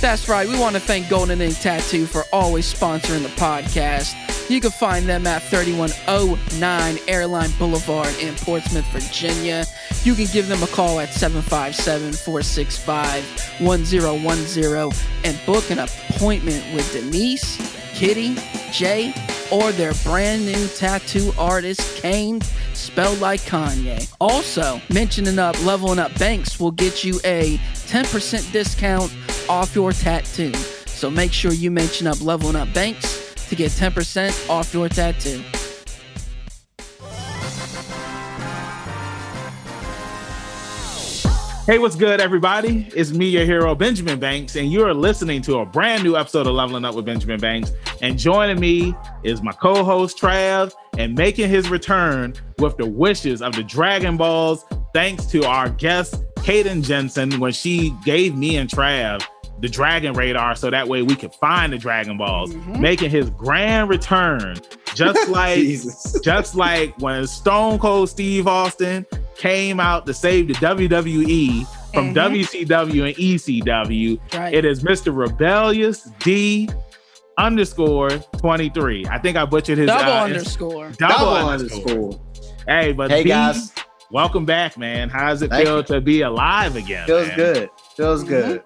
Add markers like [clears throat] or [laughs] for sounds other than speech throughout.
That's right. We want to thank Golden Ink Tattoo for always sponsoring the podcast. You can find them at 3109 Airline Boulevard in Portsmouth, Virginia. You can give them a call at 757 465 1010 and book an appointment with Denise, Kitty, Jay, or their brand new tattoo artist, Kane, spelled like Kanye. Also, mentioning up Leveling Up Banks will get you a 10% discount off your tattoo. So make sure you mention up Leveling Up Banks to get 10% off your tattoo. Hey, what's good, everybody? It's me, your hero, Benjamin Banks, and you're listening to a brand new episode of Leveling Up with Benjamin Banks. And joining me is my co host, Trav, and making his return with the wishes of the Dragon Balls, thanks to our guest, Kaden Jensen, when she gave me and Trav the Dragon Radar so that way we could find the Dragon Balls, Mhm. making his grand return, just [laughs] like just like when Stone Cold Steve Austin came out to save the WWE from Mhm. WCW and ECW. Right. It is Mr. Rebellious D underscore 23. I think I butchered his Double uh, underscore. Double, Double underscore. underscore. Hey, but Hey B, guys, welcome back, man. How does it Thank feel you. to be alive again? feels man? good. Feels Mhm. good.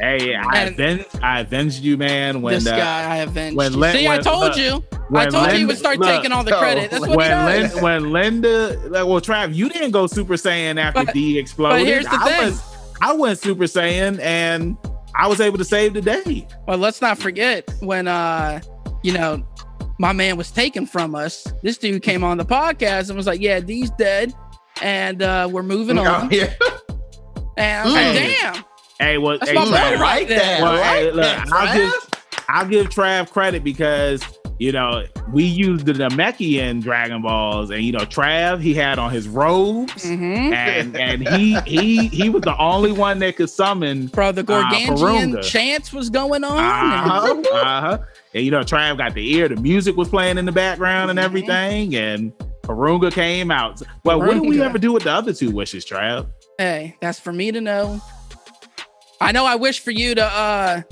Hey, I And- avenged, I avenged you, man. When this uh, guy, I avenged when you. Lin- See, I told look, you. I when told you he would start look, taking all the no, credit. That's what he when does. Lin, when Linda, like, well, Trav, you didn't go Super Saiyan after But- D exploded. but here's the I thing. Was, I went Super Saiyan and I was able to save the day. Well, let's not forget when uh, you know, my man was taken from us. This dude came on the podcast and was like, "Yeah, D's dead, and uh, we're moving Oh, on." yeah. And I was like, "Damn, Hey, well, That's hey, Trav, right right there." Well, right hey, look, there, I'll give I'll give Trav credit because you know we used the Namekian Dragon Balls, and you know Trav he had on his robes, hmm and [laughs] and he he he was the only one that could summon. bro, the Gorgangian Farunga. chance was going on." Uh-huh, [laughs] uh-huh. And you know Trav got the ear, the music was playing in the background and Mhm. everything, and Karunga came out. Well, what did we ever do with the other two wishes, Trav? Hey, that's for me to know. I know. I wish for you to uh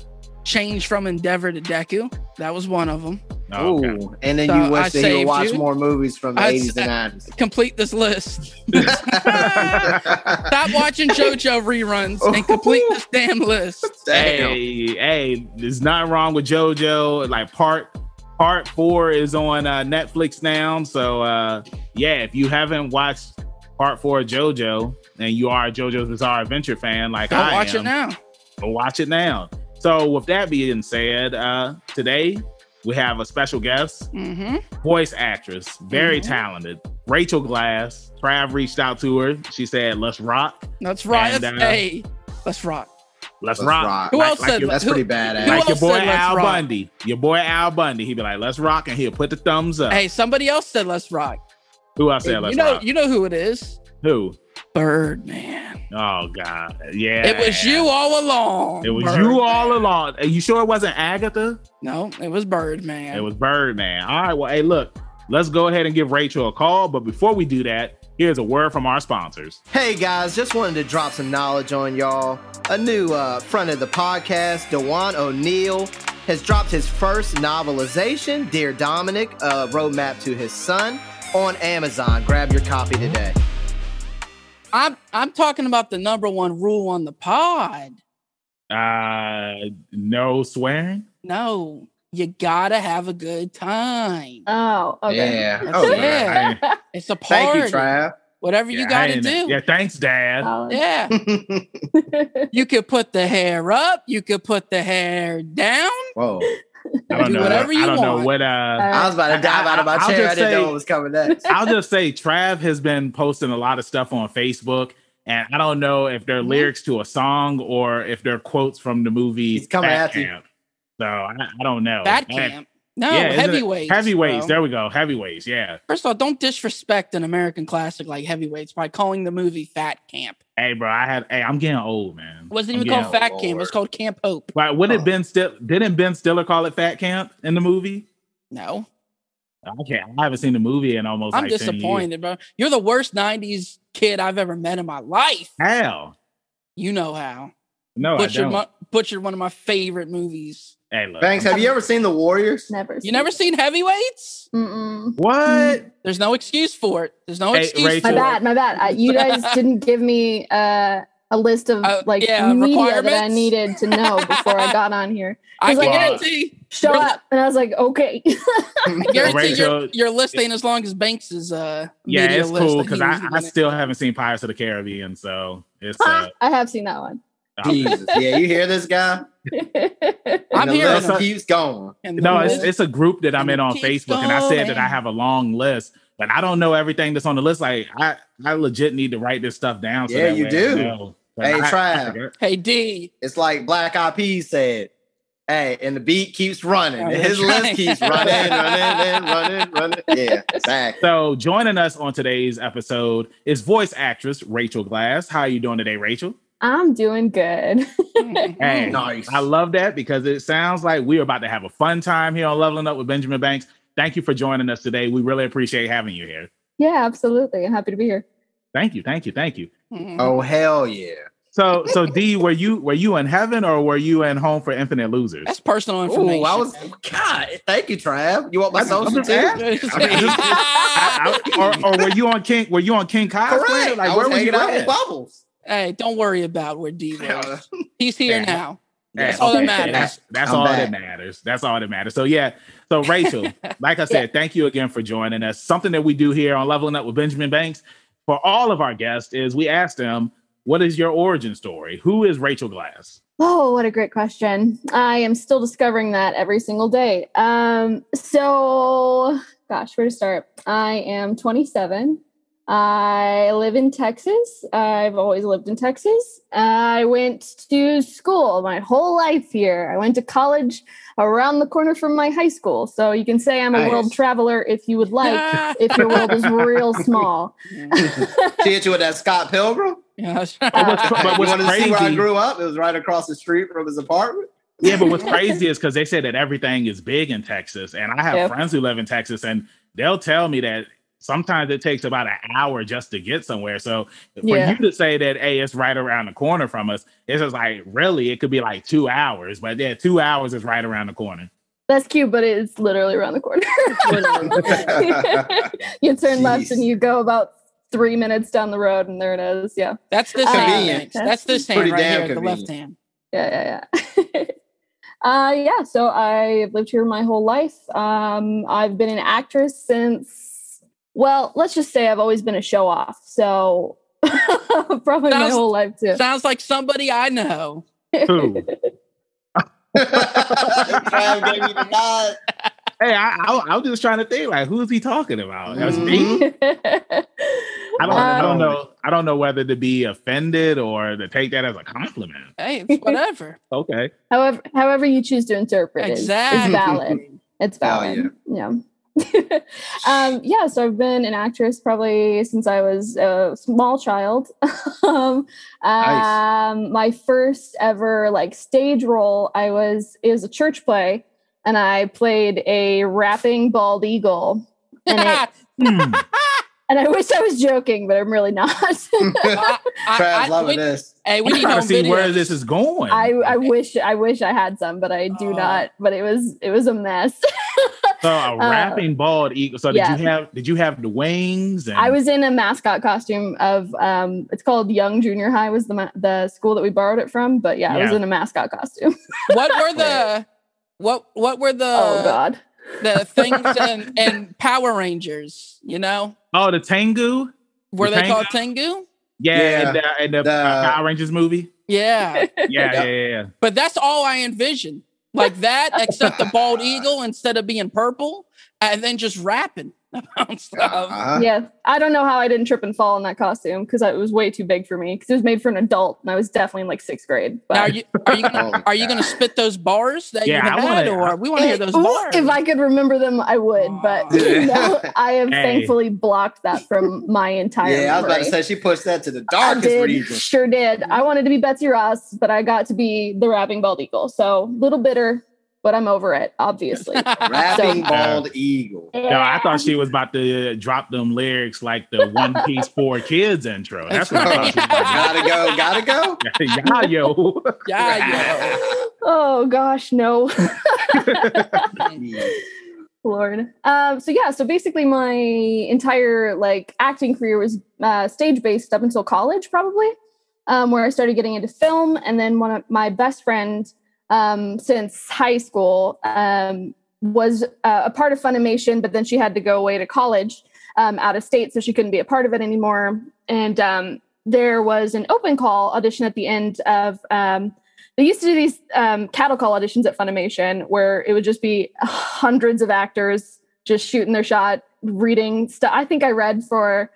change from Endeavor to Deku. That was one of them. Oh, okay. Ooh, and then So you I wish that he saved would watch you. more movies from the I 80s sa- and 90s. Complete this list. [laughs] [laughs] Stop watching JoJo reruns and complete this damn list. [laughs] Damn. Hey, hey, there's nothing wrong with JoJo. Like part part four is on uh, Netflix now. So uh yeah, if you haven't watched part four of JoJo and you are a JoJo's Bizarre Adventure fan, like Go I watch am, it now. go watch it now. So with that being said, uh today we have a special guest, hmm voice actress, very Mhm. talented, Rachel Glass. Trav reached out to her. She said, "Let's rock, That's right. And, Let's, uh, hey, let's rock. let's, Let's rock." rock. Who Like- else like said your- That's who- pretty badass. who like your else boy said let's Al rock? Bundy. Your boy Al Bundy. He'd be like, "Let's rock," and he'll put the thumbs up. Hey, somebody else said let's rock. Who else said you let's know, rock? you know who it is. Who? Birdman. Oh God, yeah. It was you all along. It was Birdman. you all along. Are you sure it wasn't Agatha? No, it was Birdman. It was Birdman. All right. Well, hey, look, let's go ahead and give Rachel a call. But before we do that, here's a word from our sponsors. Hey guys, just wanted to drop some knowledge on y'all. A new uh, friend of the podcast, Dewan O'Neill, has dropped his first novelization, Dear Dominic, a roadmap to his son, on Amazon. Grab your copy today. I'm I'm talking about the number one rule on the pod. Uh, no swearing. No, you gotta have a good time. Oh, okay. Yeah. Oh, yeah. I- [laughs] It's a party. Thank party. you, Trav. Whatever you yeah, I gotta do. Yeah. Thanks, Dad. Solid. yeah. [laughs] You could put the hair up. You could put the hair down. Whoa. I don't do know. whatever you I don't know what. Uh, I was about to dive out of my I'll chair. I didn't say- know what was coming next. [laughs] I'll just say Trav has been posting a lot of stuff on Facebook, and I don't know if they're Mhm. lyrics to a song or if they're quotes from the movie. He's coming Fat at you. Camp. So I, I don't know. Fat And- camp. No, yeah, heavyweights. Heavyweights. bro. There we go. Heavyweights. Yeah. First of all, don't disrespect an American classic like Heavyweights by calling the movie Fat Camp. Hey, bro. I had. Hey, I'm getting old, man. It wasn't I'm even called Fat old. Camp. It was called Camp Hope. Right? wouldn't Oh. it Ben Still didn't Ben Stiller call it Fat Camp in the movie? No, Okay, I haven't seen the movie in almost. I'm like 10 years. disappointed, bro. You're the worst '90s kid I've ever met in my life. How? You know how. No, put I don't. butchered one of my favorite movies. Hey, look. Banks, have you ever seen The Warriors? Never. You never it. seen Heavyweights? Mm-mm. what? There's no excuse for it. There's no Hey, excuse Rachel. for My bad. My bad. I, you guys [laughs] didn't give me uh, a list of Uh, like yeah, media that I needed to know before I got on here. [laughs] I He's like, guarantee. Show up, and I was like, okay. [laughs] I guarantee your, Rachel- your list ain't as long as Banks's uh Yeah, media it's list cool because I, I still haven't seen Pirates of the Caribbean, so it's uh, I have seen that one. Jesus. Yeah, you hear this guy? [laughs] I'm here And the hearing list it. keeps going. No, it's, list- it's a group that I'm in on Keeps Facebook, and I said that I have a long list, but I don't know everything that's on the list. Like I, I legit need to write this stuff down. So Yeah, that you do. know. But Hey, I- I Trav. hey D. It's like Black Eyed Peas said. Hey, and the beat keeps running. Oh, and his list right. keeps [laughs] running, running, running, running. Yeah, exactly. So joining us on today's episode is voice actress Rachel Glass. How are you doing today, Rachel? I'm doing good. [laughs] Hey, Nice. I love that because it sounds like we're about to have a fun time here on Leveling Up with Benjamin Banks. Thank you for joining us today. We really appreciate having you here. yeah, absolutely. I'm happy to be here. Thank you, thank you, thank you. Mhm. Oh hell yeah. So, so D, were you were you in heaven or were you in home for infinite losers? That's personal Oh, information. I was God. Thank you, Trav. You want my I'm social too? I mean, just- I- I- or, or were you on King? Were you on King Kai's place? Correct. Like I where was were you hanging out with at? Bubbles. Hey, don't worry about where D was. He's here Yeah. now. Yeah, That's all that matters. That's, that's all back. that matters. That's all that matters. So yeah. So [laughs] Rachel, like I said, thank you again for joining us. Something that we do here on Leveling Up with Benjamin Banks for all of our guests is we ask them, "What is your origin story? Who is Rachel Glass?" Oh, what a great question. I am still discovering that every single day. Um, so, gosh, where to start? I am 27. I live in Texas. I've always lived in Texas. I went to school my whole life here. I went to college around the corner from my high school. So you can say I'm a Nice. world traveler if you would like, if your world is real [laughs] small. [laughs] She hit you with that Scott Pilgrim. Yeah, [laughs] that's what's- right. but you what's wanted to see where I grew up? It was right across the street from his apartment. Yeah, but what's crazy is because they said that everything is big in Texas, and I have Yep. friends who live in Texas, and they'll tell me that sometimes it takes about an hour just to get somewhere. So for Yeah. you to say that, hey, it's right around the corner from us, it's just like really, it could be like two hours, but yeah, two hours is right around the corner. That's cute, but it's literally around the corner. [laughs] you turn left and you go about three minutes down the road, and there it is. Yeah, That's this Uh, hand. Convenient. That's this hand Pretty right damn here, the left convenient. hand. yeah, yeah, yeah. [laughs] uh, yeah. So I've lived here my whole life. Um, I've been an actress since. Well, let's just say I've always been a show off. So [laughs] probably my whole life too. Sounds like somebody I know. Who? Trav gave me the nod. hey, I, I, I was just trying to think, like, who's he talking about? That's me. Mhm. I don't, I don't Um, know. I don't know whether to be offended or to take that as a compliment. Hey, it's [laughs] whatever. Okay. however, however you choose to interpret it is, is Exactly. valid. It's Hell valid. yeah. [laughs] um, yeah, so I've been an actress probably since I was a small child. [laughs] um, Nice. um, my first ever like stage role, I was it was a church play, and I played a rapping bald eagle. And, it, [laughs] and I wish I was joking, but I'm really not. I, I, Trav's I, loving we, this. hey, we I'm need trying to see where this is going. I, I wish I wish I had some, but I do Oh. not. But it was it was a mess. So a rapping bald eagle. So did Uh, yeah. you have did you have the wings? And I was in a mascot costume of um it's called Young Junior High was the ma- the school that we borrowed it from, but yeah, I was in a mascot costume. [laughs] what were the what what were the oh god. the things and, in Power Rangers? You know, oh the Tengu. were The they Tango? called Tengu? Yeah, Yeah. in the, in the, The- uh, Power Rangers movie. Yeah, Yeah, Yeah. yeah, yeah, yeah. but that's all I envisioned. Like that, except the bald eagle instead of being purple, and then just rapping [laughs] about stuff. Uh-huh. Yeah, I don't know how I didn't trip and fall in that costume because it was way too big for me because it was made for an adult and I was definitely in like sixth grade. But Now, are you are you Oh, [laughs] gonna, are you going to spit those bars that Yeah, you I had, wanna- or we want to hear those bars? if I could remember them, I would. But [laughs] Yeah. no, I have Hey. thankfully blocked that from my entire. Yeah, I was about to say she pushed that to the I darkest did, region. sure did. I wanted to be Betsy Ross, but I got to be the rapping bald eagle. So little bitter, but I'm over it, obviously. [laughs] Rapping So- bald eagle. No, I thought she was about to drop them lyrics like the One Piece 4Kids intro. [laughs] That's what I thought she gotta go, gotta go. about. [laughs] yeah, yo. Yeah, Oh gosh, no. Lord. Um, so yeah, so basically my entire like acting career was uh, stage based up until college, probably, um, where I started getting into film, and then one of my best friend um, since high school um, was uh, a part of Funimation, but then she had to go away to college um, out of state, so she couldn't be a part of it anymore. And um, there was an open call audition at the end of um, they used to do these um, cattle call auditions at Funimation where it would just be hundreds of actors just shooting their shot, reading stuff. I think I read for,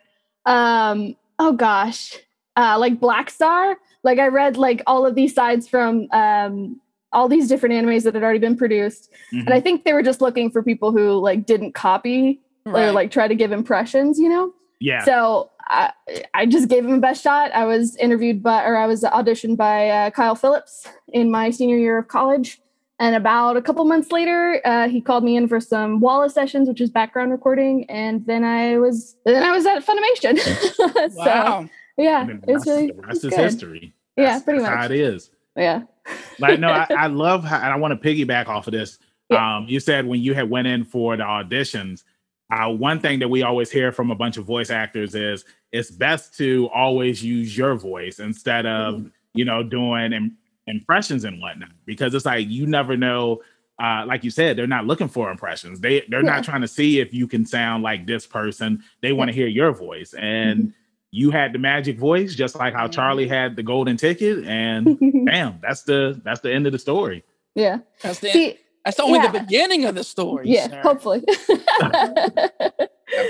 um, oh gosh, uh, like Black Star. Like I read like all of these sides from um, all these different animes that had already been produced, and I think they were just looking for people who like didn't copy or like try to give impressions, you know. Yeah. So I, I just gave him a best shot. I was interviewed by, or I was auditioned by uh, Kyle Phillips in my senior year of college. And about a couple months later, uh, he called me in for some Walla sessions, which is background recording. And then I was, then I was at Funimation. [laughs] so wow. yeah, And then it was the rest- really the is good. history. Yeah, That's- pretty that's How much. it is. Yeah. Like no, I, [laughs] I love how and I want to piggyback off of this. Yeah. Um, you said when you had went in for the auditions, uh, one thing that we always hear from a bunch of voice actors is it's best to always use your voice instead of Mm-hmm. you know doing im- impressions and whatnot because it's like you never know. Uh, like you said, they're not looking for impressions. They they're Yeah. not trying to see if you can sound like this person. They want to hear your voice, and Mm-hmm. You had the magic voice, just like how. Charlie had the golden ticket, and [laughs] bam, that's the that's the end of the story. yeah. That's, the, See, that's only yeah. the beginning of the story. yeah, sir. hopefully.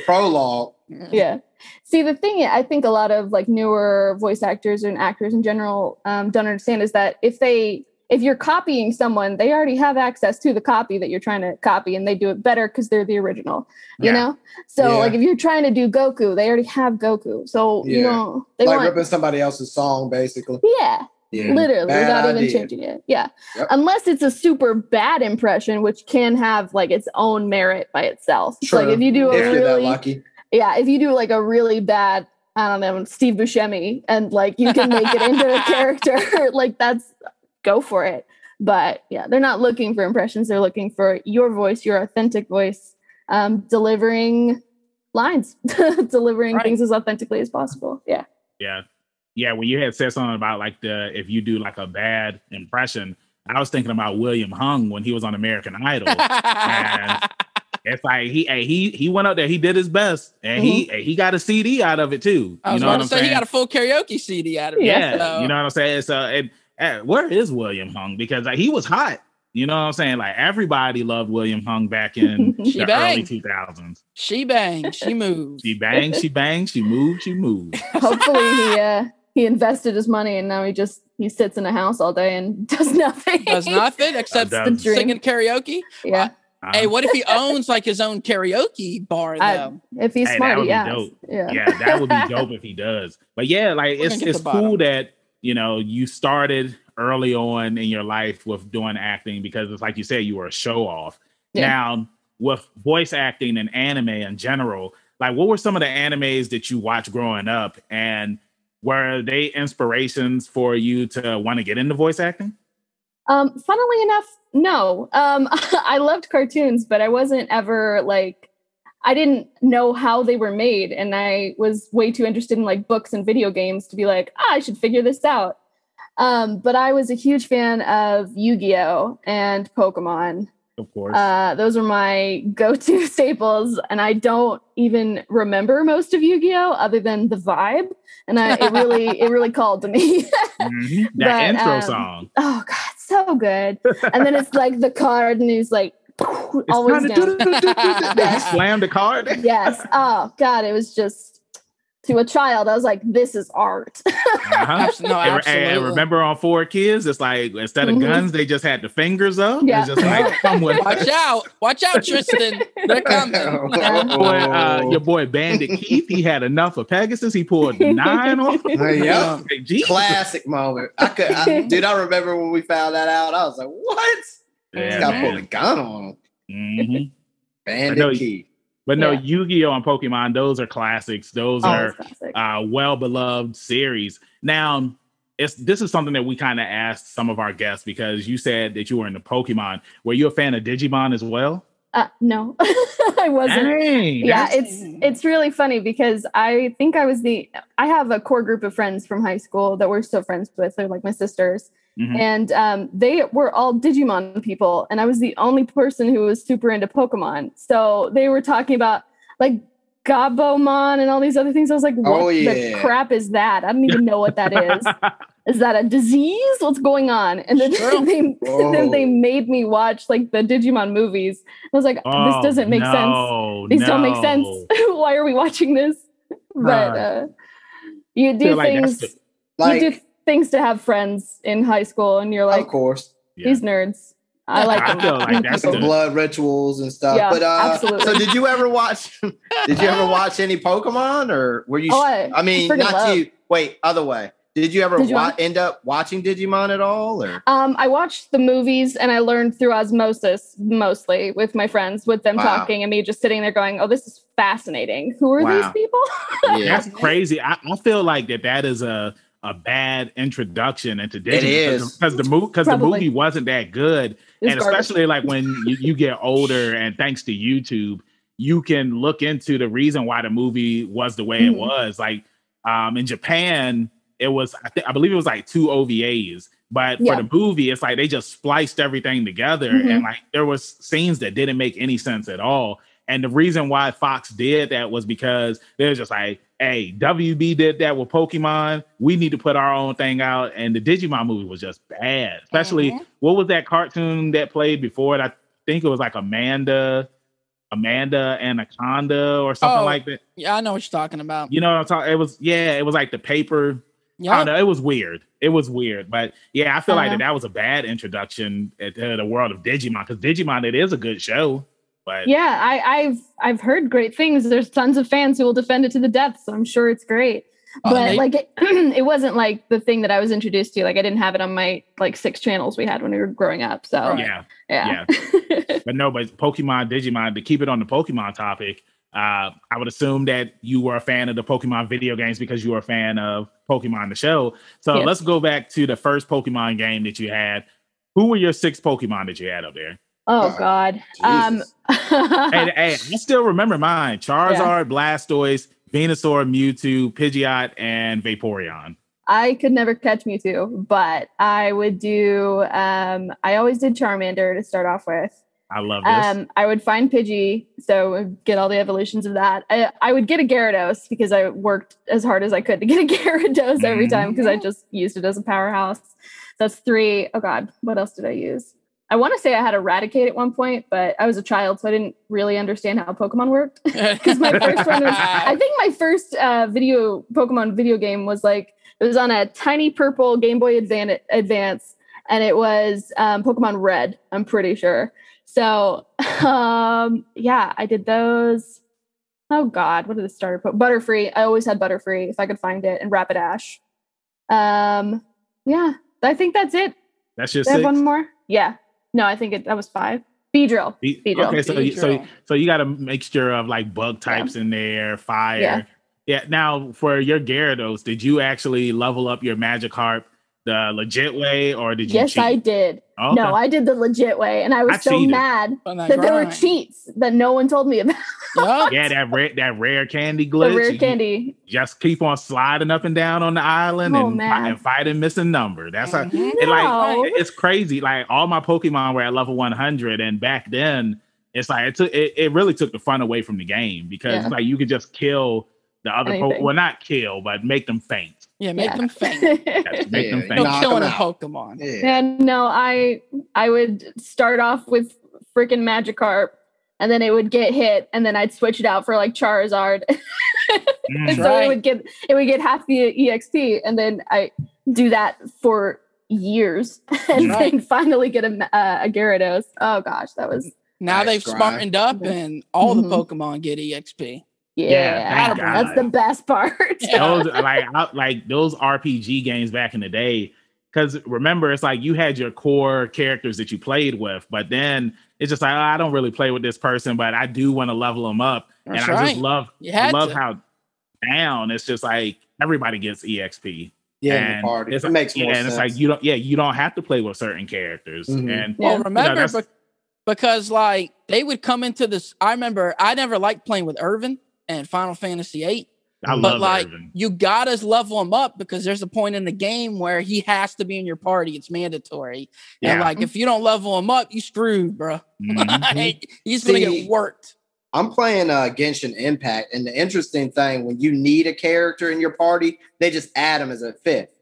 Prologue. yeah see the thing i think a lot of like newer voice actors and actors in general um, don't understand is that if they if you're copying someone they already have access to the copy that you're trying to copy and they do it better because they're the original you Yeah. know so Yeah. like if you're trying to do goku they already have goku so you know they like want ripping somebody else's song, basically. yeah Yeah. literally Bad without even changing it yeah Yep. unless it's a super bad impression which can have like its own merit by itself It's like if you do a If you're that really lucky. yeah, if you do like a really bad, I don't know, Steve Buscemi, and like you can make it into a [laughs] character, [laughs] like that's go for it. But yeah, they're not looking for impressions; they're looking for your voice, your authentic voice, um, delivering lines, [laughs] delivering Right. things as authentically as possible. Yeah, Yeah. Yeah. When you had said something about like the if you do like a bad impression, I was thinking about William Hung when he was on American Idol. [laughs] and it's like he hey, he he went out there, he did his best, and he he got a CD out of it too. I You was know about what to I'm say saying? he got a full karaoke CD out of it. yeah, so- you know what I'm saying. So and, uh, where is William Hung? Because like, he was hot. You know what I'm saying? Like everybody loved William Hung back [laughs] in She the bang. early 2000s. She banged, she moved. She banged, she banged, she moved, she moved. [laughs] hopefully he uh, he invested his money and now he just he sits in a house all day and [laughs] does nothing. Does nothing except does. Singing karaoke. Yeah, Uh, Hey, what if he owns like his own karaoke bar I- though? if he's Hey, smart, yeah, dope. yeah, yeah, that would be dope if he does. But yeah, like We're it's it's to the bottom. cool that you know you started early on in your life with doing acting because it's like you said you were a show off. Yeah. Now with voice acting and anime in general, like what were some of the animes that you watched growing up, and were they inspirations for you to want to get into voice acting? Um, funnily enough, no. Um, [laughs] I loved cartoons, but I wasn't ever like, I didn't know how they were made, and I was way too interested in like books and video games to be like, ah, I should figure this out. Um, but I was a huge fan of Yu-Gi-Oh and Pokemon. Of course. Uh, those were my [laughs] go-to [laughs] staples, and I don't even remember most of Yu-Gi-Oh other than the vibe, and I, it really, [laughs] it really called to me. Mhm. That but, intro um, song. oh god so good and then it's like the card and he's like It's always time to down. do- do- do- do- do- do. [laughs] Yes. Slam the card. yes oh god it was just to a child i was like this is art [laughs] Uh-huh. No, And- absolutely. And remember on 4Kids, it's like instead of Mhm. guns, they just had the fingers up. Yeah. It's just like [laughs] come with Watch out! Watch out, Tristan! They're coming. Yeah. boy, uh, your boy Bandit Keith. He had enough of Pegasus. He pulled nine on. Hey, yep. Classic moment. I could, I, dude. I remember when we found that out. I was like, "What?" Yeah, got man. Polygon on him. Mm-hmm. [laughs] Bandit know- Keith. But no, Yeah. Yu-Gi-Oh and Pokemon, those are classics. Those Always are classic. uh, well-beloved series. Now, it's this is something that we kind of asked some of our guests because you said that you were into Pokemon. Were you a fan of Digimon as well? Uh, no, [laughs] I wasn't. Dang, yeah it's it's really funny because i think i was the i have a core group of friends from high school that we're still friends with they're like my sisters Mhm. and um, they were all digimon people and i was the only person who was super into pokemon. So they were talking about like Gabumon and all these other things. I was like what Oh, the crap is that? I don't even know what that is. [laughs] Is that a disease? What's going on? And then Sure. [laughs] they, then they made me watch like the digimon movies. I was like Oh, this doesn't make sense. no, these don't make sense. [laughs] Why are we watching this? But uh, you do like things. Like, you do things to have friends in high school, and you're like of course, Yeah. these nerds. I like I them. feel like that's the the- blood rituals and stuff. Yeah, but uh, absolutely. so did you ever watch? [laughs] did you ever watch any Pokemon, or were you? Oh, I, I mean, not love- you. Wait, other way. Did you ever Digimon? wa- end up watching Digimon at all, or? Um, I watched the movies and I learned through osmosis mostly with my friends, with them Wow. talking and me just sitting there going, "Oh, this is fascinating. Who are Wow. these people?" Yeah, That's crazy. I, I feel like that that is a a bad introduction into Digimon is. because the movie because the movie wasn't that good, It's and garbage. especially like when you, you get older and thanks to YouTube, you can look into the reason why the movie was the way it Mhm. was. Like um, in Japan, it was I think I believe it was like two OVAs, but Yeah. for the movie, it's like they just spliced everything together, Mhm. and like there was scenes that didn't make any sense at all. And the reason why Fox did that was because they're just like, hey, WB did that with Pokemon. We need to put our own thing out. And the Digimon movie was just bad. Especially Mhm. what was that cartoon that played before it? I think it was like Amanda, Amanda Anaconda or something Oh. like that. Yeah, I know what you're talking about. You know what I'm talking? It was yeah, it was like the paper. I Yeah. don't know. It was weird. It was weird, but yeah, I feel like Uh-huh. that, that was a bad introduction to the world of Digimon because Digimon it is a good show, but yeah, I, I've I've heard great things. There's tons of fans who will defend it to the death, so I'm sure it's great. Oh, but they- like it, [clears throat] it wasn't like the thing that I was introduced to. Like I didn't have it on my like six channels we had when we were growing up. So Right. yeah, yeah. [laughs] but no, but Pokemon, Digimon, to keep it on the Pokemon topic, uh, I would assume that you were a fan of the Pokemon video games because you were a fan of Pokemon the show. So Yes. let's go back to the first Pokemon game that you had. Who were your six Pokemon that you had up there? Oh Oh, God. Um, hey, hey, I still remember mine: [laughs] Charizard, Blastoise, Venusaur, Mewtwo, Pidgeot, and Vaporeon. I could never catch Mewtwo, but I would do. Um, I always did Charmander to start off with. I love this. Um, I would find Pidgey, so get all the evolutions of that. I, I would get a Gyarados because I worked as hard as I could to get a [laughs] Gyarados every time because I just used it as a powerhouse. That's three. Oh God, what else did I use? I want to say I had a Raticate at one point, but I was a child, so I didn't really understand how Pokemon worked. [laughs] Because my first one was, I think my first uh, video Pokemon video game was like it was on a tiny purple Game Boy Advan- Advance, and it was um, Pokemon Red. I'm pretty sure. So [laughs] um, yeah, I did those. Oh God, what did the starter put? Butterfree. I always had Butterfree if I could find it, and Rapidash. Um, yeah, I think that's it. That's just Do I have six. one more? Yeah. No, I think it, that was five. Beedrill. Be- Beedrill. Okay, so you, so so you got a mixture of like bug types in there, fire. Yeah. Yeah. Now for your Gyarados, did you actually level up your Magikarp the legit way, or did you? Yes, cheat? I did. Okay. No, I did the legit way, and I was I so cheated. mad that that there were cheats that no one told me about. Yup. Yeah, that rare that rare candy glitch. the rare candy. Just keep on sliding up and down on the island Oh, and, man. and fighting missing number. That's how Mhm. it like it's crazy. Like all my Pokemon were at level 100, and back then it's like it took it, it really took the fun away from the game because Yeah. like you could just kill the other po- Anything. well not kill but make them faint. Yeah, make Yeah. them faint. [laughs] Yes, make them faint. No killing a. Pokemon. Yeah. And no, I I would start off with freaking Magikarp, and then it would get hit, and then I'd switch it out for like Charizard, [laughs] Mm. and so Right. it would get it would get half the exp, and then I do that for years, [laughs] and Right. then finally get a ma- uh, a Gyarados. Oh gosh, that was Now Nice they've grind. smartened up and all the Mhm. Pokemon get EXP. Yeah, thank that's the best part. Those like I, like those RPG games back in the day. because remember, it's like you had your core characters that you played with, but then it's just like oh, I don't really play with this person, but I do want to level them up, That's and I just love You had love to. how down it's just like everybody gets exp. Yeah, and party. It's, It makes more yeah, sense. and it's like you don't, yeah, you don't have to play with certain characters, Mhm. and Yeah. Well, remember, that's- bec- because like they would come into this. I remember I never liked playing with Irvine and Final Fantasy VIII, I But, but love like Irvine. you gotta level him up because there's a point in the game where he has to be in your party. It's mandatory, and Yeah. like if you don't level him up, you screwed, bro. [laughs] Mhm. Like, he's gonna See, get worked. I'm playing uh, Genshin Impact, and the interesting thing when you need a character in your party, they just add him as a fifth.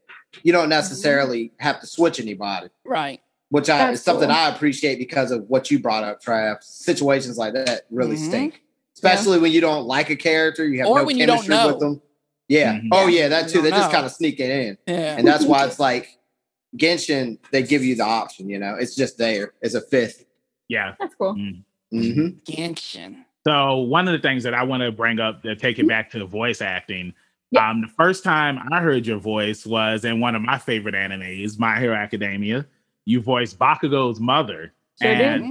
You don't necessarily have to switch anybody, Right. which I, That's is something cool. I appreciate because of what you brought up, Trav. Situations like that really Mhm. stink, especially when you don't like a character, you have Or no when you don't chemistry know. with them. Yeah. Mhm. Oh Yeah, yeah, that too. They don't just kind of sneak it in, Yeah. and that's why it's [laughs] like Genshin. They give you the option. You know, it's just there as a fifth. yeah. That's cool. hmm Genshin. So one of the things that I want to bring up to take it back to the voice acting. Yeah. Um, the first time I heard your voice was in one of my favorite animes, My Hero Academia. You voiced Bakugo's mother. Sure did.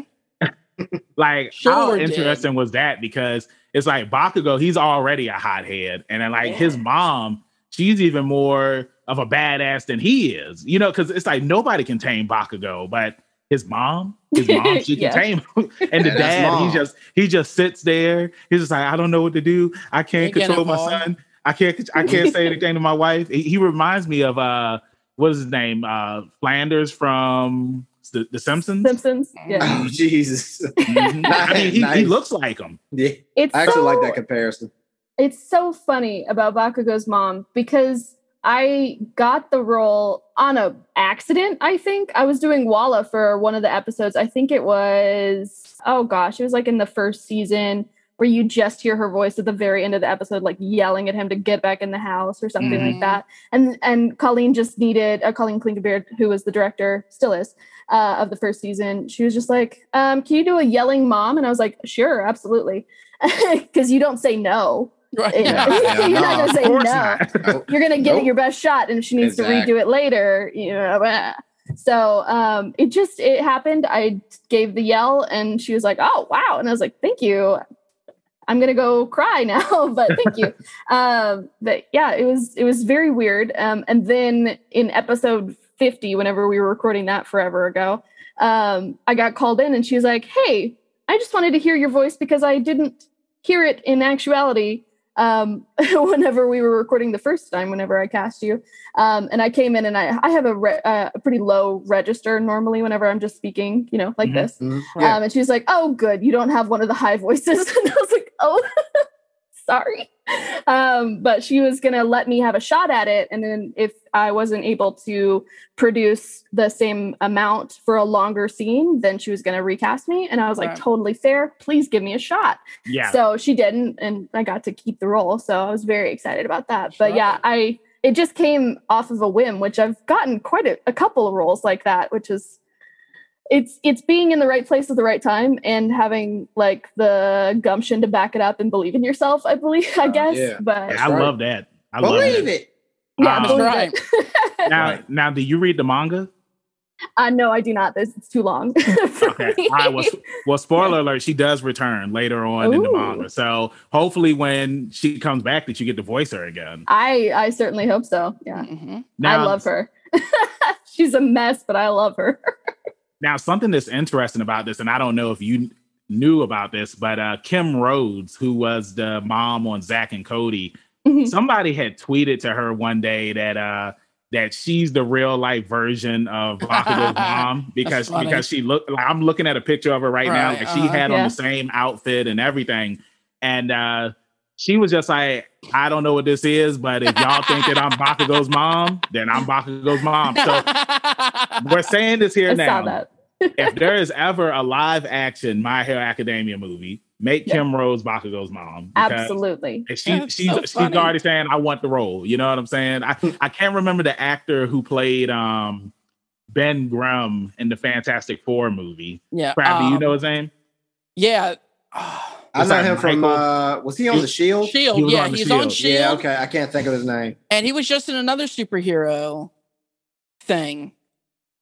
Like [laughs] how Sure did. interesting was that? Because it's like Bakugo, he's already a hothead. And then like his mom, she's even more of a badass than he is. You know, because it's like nobody can tame Bakugo, but his mom, his mom, [laughs] she can tame him. [laughs] And the Yeah, dad, he just he just sits there. He's just like, I don't know what to do. I can't Can't control my son. I can't I can't say anything to my wife. He, he reminds me of uh what is his name? Uh Flanders from the, the Simpsons. Simpsons. Yeah. Oh Jesus! [laughs] [laughs] Mhm. I mean, he, he looks like him. yeah, It's I actually so, like that comparison. It's so funny about Bakugo's mom because I got the role on a accident, I think. I was doing Walla for one of the episodes. I think it was oh gosh, it was like in the first season where you just hear her voice at the very end of the episode like yelling at him to get back in the house or something Mhm. like that. And and Colleen just needed uh, Colleen Klinkenbeard who was the director, still is. Uh, of the first season, she was just like, um, "Can you do a yelling mom?" And I was like, "Sure, absolutely," [laughs] because you don't say no. Right. Yeah. [laughs] You're not gonna say no. not. [laughs] You're gonna give Nope. it your best shot, and if she needs to redo it later, you know. blah. So um, it just it happened. I gave the yell, and she was like, "Oh wow!" And I was like, "Thank you." I'm gonna go cry now, [laughs] but thank you. [laughs] um, but yeah, it was it was very weird. Um, and then in episode 50, whenever we were recording that forever ago, um, I got called in, and she was like, "Hey, I just wanted to hear your voice because I didn't hear it in actuality um, [laughs] whenever we were recording the first time, whenever I cast you. Um, and I came in and I, I have a, re- uh, a pretty low register normally whenever I'm just speaking, you know, like Mhm. this. Mhm. Yeah. Um, and she was like, oh, good. You don't have one of the high voices. and I oh, [laughs] sorry. Um, but she was going to let me have a shot at it. And then if I wasn't able to produce the same amount for a longer scene, then she was going to recast me. And I was like, Right. totally fair. Please give me a shot. Yeah. So she didn't, and I got to keep the role. So I was very excited about that. But yeah, I it just came off of a whim, which I've gotten quite a, a couple of roles like that, which is it's it's being in the right place at the right time and having like the gumption to back it up and believe in yourself, I believe, I Oh, guess. yeah. But I right. love that. I love Believe that. it. yeah, Um, believe Right. it. [laughs] Now, now, do you read the manga? uh, no, I do not. This it's too long. [laughs] Okay. me. All right. Well, well, spoiler alert: she does return later on in the manga. So hopefully, when she comes back, that you get to voice her again. I I certainly hope so. Yeah. Mhm. I love her. [laughs] She's a mess, but I love her. Now, something that's interesting about this, and I don't know if you knew about this, but uh, Kim Rhodes, who was the mom on Zack and Cody, Mhm. somebody had tweeted to her one day that uh, that she's the real life version of Bakugo's [laughs] mom because because she looked. Like, I'm looking at a picture of her right, now. Right, Like she uh-huh. had on the same outfit and everything, and uh, she was just like, I don't know what this is, but if y'all think that I'm Bakugo's mom, then I'm Bakugo's mom. So [laughs] we're saying this here I now saw that. if there is ever a live action My Hero Academia movie, make Yeah. Kim Rhodes Bakugo's mom. Absolutely. She That's she's so she's already saying I want the role. You know what I'm saying? I I can't remember the actor who played um Ben Grimm in the Fantastic Four movie. yeah. Krabby, you um, know his name? Yeah. I What's know that, him from. Uh, was he on the Shield? Shield. He yeah, on the he's on Shield. Shield. Yeah. Okay. I can't think of his name. And he was just in another superhero thing.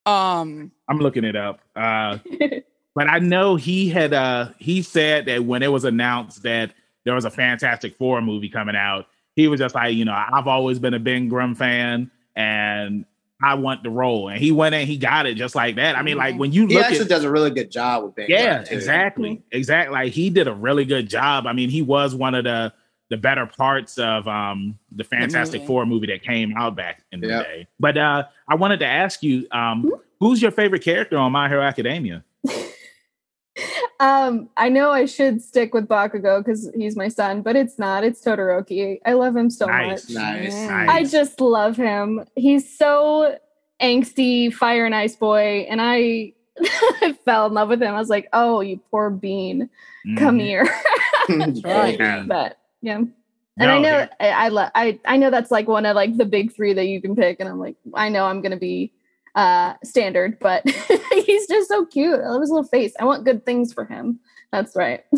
Um, I'm looking it up. Uh, [laughs] but I know he had uh he said that when it was announced that there was a Fantastic Four movie coming out, he was just like, you know, I've always been a Ben Grimm fan and I want the role. And he went in, he got it just like that. I mean, like when you He look actually at does a really good job with Ben. yeah, too. exactly. Exactly. Like he did a really good job. I mean, he was one of the the better parts of um the Fantastic movie. Four movie that came out back in the Yeah. day. But uh I wanted to ask you, um, who's your favorite character on My Hero Academia? Um, I know I should stick with Bakugo because he's my son, but it's not. It's Todoroki. I love him so Nice. much. Nice. Mm. I just love him. He's so angsty, fire and ice boy, and I I [laughs] fell in love with him. I was like, "Oh, you poor bean, come Mhm. here." [laughs] Yeah. but yeah, and I know yeah. I I, lo- I I know that's like one of like the big three that you can pick, and I'm like, I know I'm gonna be uh standard, but [laughs] he's just so cute. I love his little face. I want good things for him. That's right. [laughs]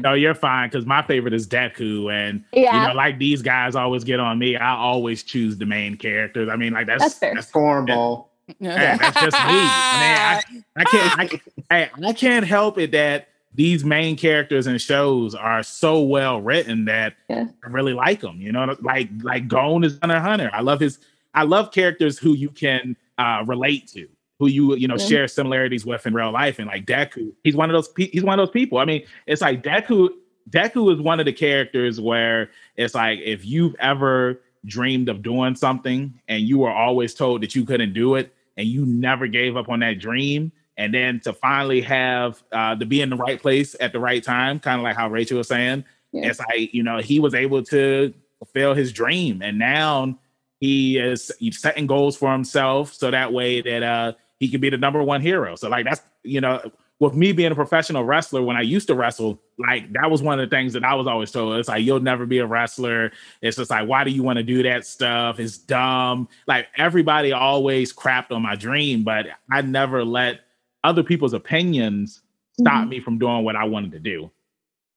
No, you're fine because my favorite is Deku, and yeah, you know, like these guys always get on me. I always choose the main characters. I mean, like that's That's fair. Cornball. Yeah, that's just me. I mean, I can't, I, can't- hey, I can't help it that these main characters and shows are so well written that Yeah. I really like them. You know, like like Gon is Hunter Hunter. I love his. I love characters who you can uh, relate to, who you you know Yeah. share similarities with in real life. And like Deku, he's one of those. pe- He's one of those people. I mean, it's like Deku. Deku is one of the characters where it's like if you've ever dreamed of doing something and you were always told that you couldn't do it and you never gave up on that dream and then to finally have uh to be in the right place at the right time kind of like how rachel was saying Yeah. it's like you know he was able to fulfill his dream and now he is he's setting goals for himself so that way that uh he can be the number one hero. So like that's you know with me being a professional wrestler when i used to wrestle like that was one of the things that i was always told. It's like you'll never be a wrestler. It's just like why do you want to do that stuff? It's dumb. Like everybody always crapped on my dream but i never let other people's opinions stop Mhm. me from doing what i wanted to do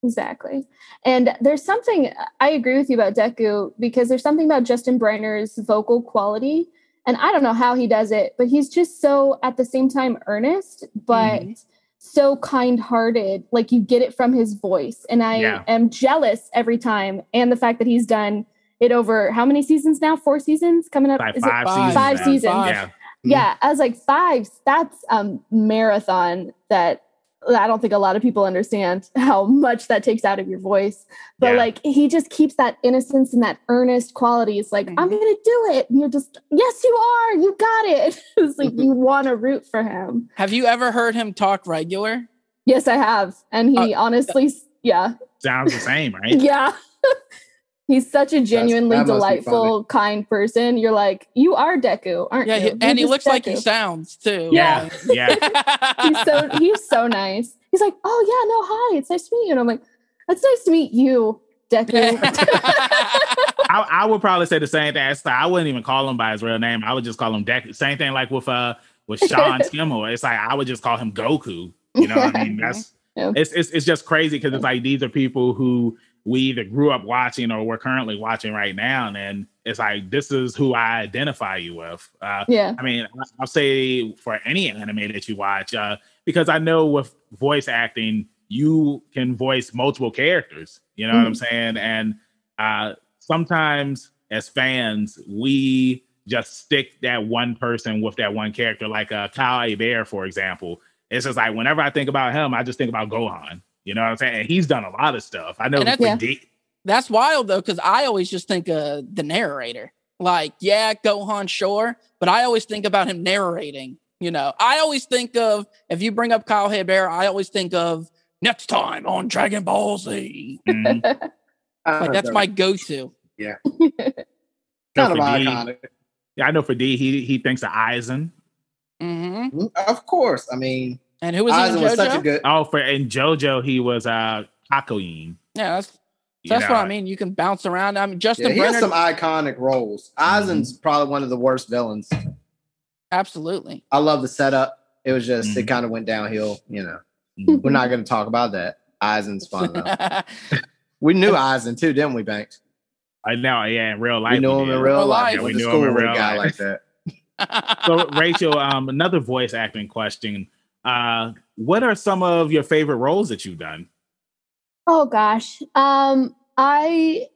Exactly. And there's something I agree with you about Deku because there's something about Justin Briner's vocal quality. And I don't know how he does it, but he's just so at the same time earnest, but mm-hmm. so kind hearted. Like you get it from his voice. And I Yeah. am jealous every time. And the fact that he's done it over how many seasons now? Four seasons coming up? like Is five, it seasons five now. seasons? Five. yeah Yeah, I was like five. That's a marathon that I don't think a lot of people understand [laughs] how much that takes out of your voice. But Yeah. like he just keeps that innocence and that earnest quality. It's like, I'm Mhm. gonna do it. And you're just, yes, you are. You got it. [laughs] it's like you want to root for him. Have you ever heard him talk regular? Yes, I have. And he honestly, yeah, sounds the same right [laughs] yeah. He's such a genuinely that delightful, kind person. You're like, you are Deku, aren't Yeah, you? he- and he just looks like he sounds too. yeah yeah [laughs] he's so he's so nice. He's like, oh yeah, no, hi, it's nice to meet you. And I'm like, it's nice to meet you, Deku. [laughs] I, I would probably say the same thing. I wouldn't even call him by his real name. I would just call him Deku. Same thing like with uh with [laughs] Sean Schemmel. It's like I would just call him Goku. You know what I mean? That's Yeah. it's it's it's just crazy because it's like these are people who we either grew up watching or we're currently watching right now. And then it's like this is who I identify you with. Uh yeah, I mean, I'll say for any anime that you watch, uh, because I know with voice acting, you can voice multiple characters. You know what I'm saying? And uh, sometimes as fans, we just stick that one person with that one character, like uh, Kyle Hebert, for example. It's just like whenever I think about him, I just think about Gohan. You know what I'm saying? And he's done a lot of stuff. I know And for that's- D- That's wild though, because I always just think of the narrator. Like, yeah, Gohan, sure, but I always think about him narrating. You know, I always think of if you bring up Kyle Hebert, I always think of next time on Dragon Ball Z. Mhm. [laughs] Like that's my go-to. Yeah. [laughs] kind of For D, iconic. Yeah, I know for D, he he thinks of Aizen. hmm Of course. I mean, And who was he in Aizen was such a JoJo? good. Oh, for in JoJo, he was uh Hakuin. Yeah, that's, you that's what. I mean. You can bounce around. I mean, Justin Yeah, he has some iconic roles. Aizen's probably one of the worst villains. absolutely. I love the setup. It was just it Mhm. kind of went downhill. You know, Mhm. we're not going to talk about that. Aizen's fun though. [laughs] we knew Aizen too, didn't we, Banks? I know, yeah, in real life. We knew him in real Real life. life. Went We knew him school in with a real guy life. like that. [laughs] So Rachel, um, another voice acting question. Uh, what are some of your favorite roles that you've done? Oh gosh. Um I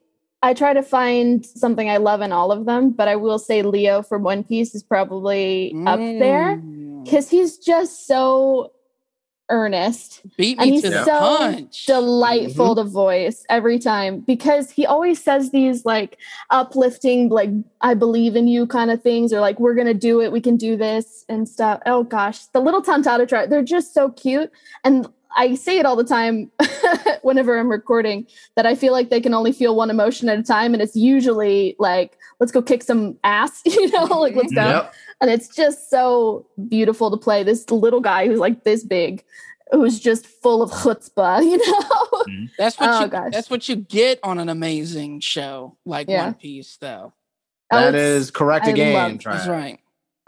I try to find something I love in all of them, but I will say Leo from One Piece is probably up there Mm. cuz he's just so earnest. Beat and he's to the so punch. delightful mm-hmm. to voice every time because he always says these like uplifting like i believe in you kind of things or like we're gonna do it. We can do this and stuff. Oh gosh. The little Tontatta try they're just so cute. And i say it all the time [laughs] whenever i'm recording that i feel like they can only feel one emotion at a time. And it's usually like let's go kick some ass [laughs] you know like let's go Yep. And it's just so beautiful to play this little guy who's like this big who's just full of chutzpah [laughs] you know That's what Oh, you. gosh. That's what you get on an amazing show like Yeah. One Piece, though. Oh, That it's- is correct I again. love- That's right.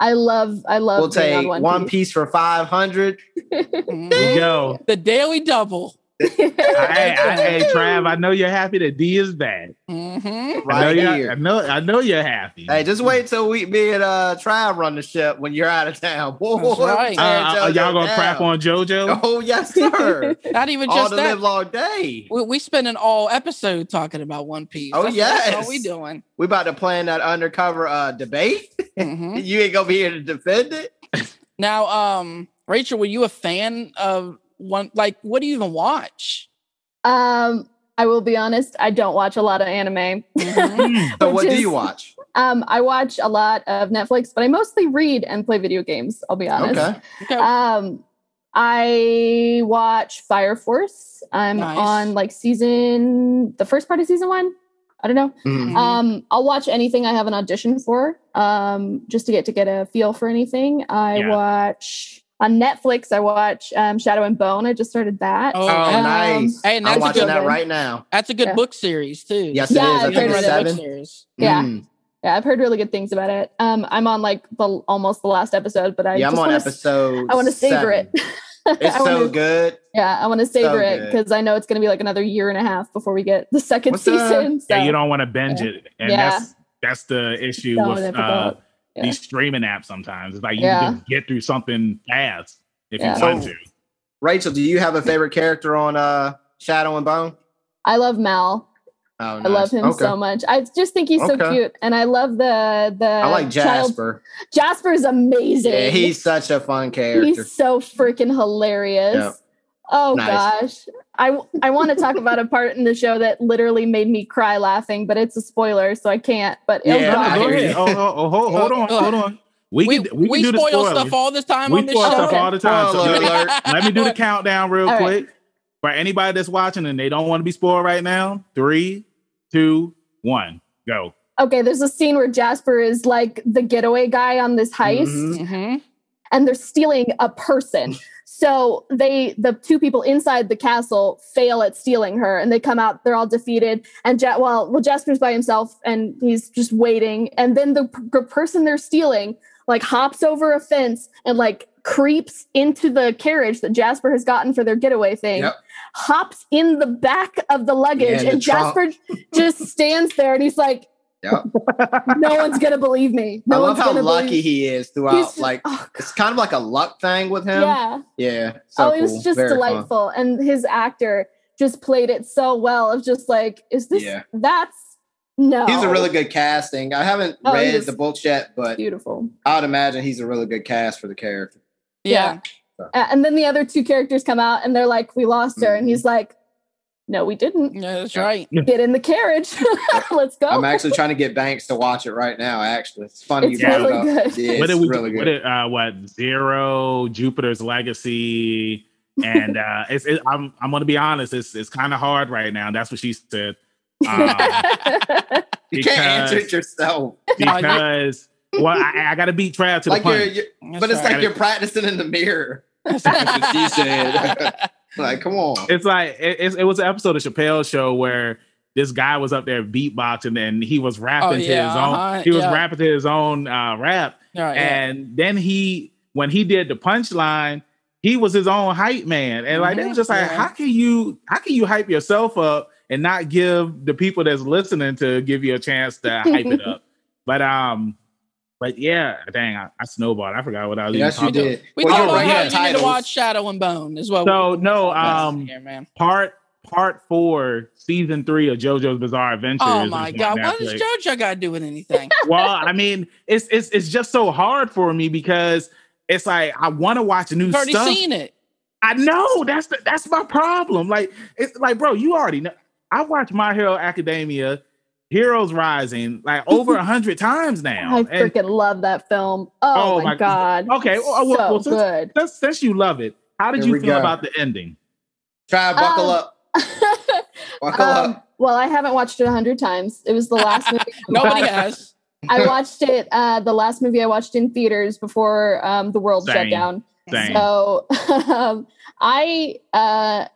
i love i love We'll take on one, one piece, piece for five hundred. [laughs] Mhm. There go. The daily double. [laughs] hey, I, hey, Trav, I know you're happy that D is back. hmm I know, Right you're, I here. know, I know you're happy. Hey, just wait till we me and uh Trav run the ship when you're out of town. [laughs] Boy, That's right. Uh, tear uh, JoJo y'all gonna down. crap on JoJo? [laughs] Oh yes, sir. Not even All just the that. live long day. We, we spend an all episode talking about One Piece. Oh, That's, that's all yes. we doing. We about to plan that undercover uh debate. hmm You ain't gonna be here to defend it. Now, um, Rachel, were you a fan of one? Like, what do you even watch? um i will be honest i don't watch a lot of anime Mhm. Mm. [laughs] So Which what do you watch? um i watch a lot of netflix but i mostly read and play video games i'll be honest Okay. Okay. um i watch fire force i'm Nice. on like season the first part of season one i don't know Mhm. Mhm. Um, I'll watch anything I have an audition for, um, just to get to get a feel for anything. I Yeah. watch on Netflix. I watch um, Shadow and Bone. I just started that. Oh, Um, nice. Hey, and I'm that's a watching good that right now. That's a good Yeah. book series too. Yes, Yeah, it is. I've think heard it's of that that. book seven. series. Yeah. Mm. Yeah, I've heard really good things about it. Um, I'm on like the almost the last episode, but I yeah, I'm on wanna, episode. I want to savor it. [laughs] It's so wanna- good. Yeah, I want to savor it because I know it's going to be like another year and a half before we get the second What's, season. so Yeah, you don't want to binge Yeah. it, and Yeah. that's that's the issue so with uh, difficult. Yeah. these streaming apps. Sometimes it's like you Yeah. can just get through something fast if Yeah. you want to. Rachel, do you have a favorite character on uh Shadow and Bone? I love Mal. Oh, I love him Okay. so much. I just think he's so cute, and I love the the. I like child- Jasper. Jasper's amazing. Yeah, he's such a fun character. he's so freaking hilarious. Yeah. Oh Nice. gosh, I I want to talk about a part in the show that literally made me cry laughing, but it's a spoiler, so I can't. But oh Yeah, No, no, go ahead. Oh, oh, oh, hold, hold on, hold on. We, We, can we, we, can do the spoil spoilers. stuff all the time we on this spoil show. stuff Okay. all the time. So let, alert. let me do the countdown real All right. quick. For anybody that's watching and they don't want to be spoiled right now, three, two, one, go. okay. There's a scene where Jasper is like the getaway guy on this heist, Mhm. hmm and they're stealing a person. So they, the two people inside the castle, fail at stealing her, and they come out. They're all defeated. And ja- well, well, Jasper's by himself, and he's just waiting. And then the p- person they're stealing like hops over a fence and like creeps into the carriage that Jasper has gotten for their getaway thing. Yep. Hops in the back of the luggage, Yeah, the and trunk. Jasper just stands there, and he's like, Yep. [laughs] "No one's gonna believe me. No I love how lucky believe." he is throughout. just- like oh, it's kind of like a luck thing with him. yeah. Yeah. So oh, it was cool. just Very fun. delightful, and his actor just played it so well. Of just like, is this? Yeah. That's no. He's a really good casting. I haven't Oh, read the books yet, but beautiful. I would imagine he's a really good cast for the character. Yeah. Uh, and then the other two characters come out, and they're like, "We lost her," and Mm-hmm. he's like, "No, we didn't. Yeah, that's right. Get in the carriage. [laughs] Let's go." I'm actually trying to get Banks to watch it right now. Actually, it's funny It's you brought really it up. good. Yeah, what it's did we really what good. did uh what zero Jupiter's legacy and uh [laughs] it's it, I'm I'm gonna be honest it's it's kind of hard right now that's what she said um, [laughs] you can't answer it yourself. because well I, I gotta beat Trav to Like the you're, punch you're but it's right. like you're practicing in the mirror. That's That's what she said. [laughs] like, come on. it's like it, it's- it was an episode of Chappelle's show where this guy was up there beatboxing and he was rapping Oh, to his own uh-huh, he was yeah. rapping to his own uh rap right, yeah. and then he when he did the punchline he was his own hype man and like it Mhm, was just like yeah. how can you how can you hype yourself up and not give the people that's listening to give you a chance to hype it up [laughs] but um but yeah, dang, I, I snowballed. I forgot what I was Yes, even you talking did. We Well, talked you're about right. how Yeah, you need to watch Shadow and Bone as well. So no, um, here, man. part part four, season three of JoJo's Bizarre Adventure. Oh my god, what does JoJo got to do with anything? [laughs] well, I mean, it's it's it's just so hard for me because it's like I want to watch new You've already stuff. seen it. I know that's the, that's my problem. Like it's like, bro, you already know. I watched My Hero Academia, Heroes Rising, like over a hundred times [laughs] now. I And- freaking love that film. Oh, Oh my my- god. okay, well, well, so well, since- good. since, since you love it, how did Here you feel go. about the ending? Try buckle Um, up. [laughs] Buckle Um, up. well, I haven't watched it a hundred times. It was the last [laughs] movie. I Nobody watched. has. I watched it. Uh, the last movie I watched in theaters before um, the world shut down. Same. So um, I, uh,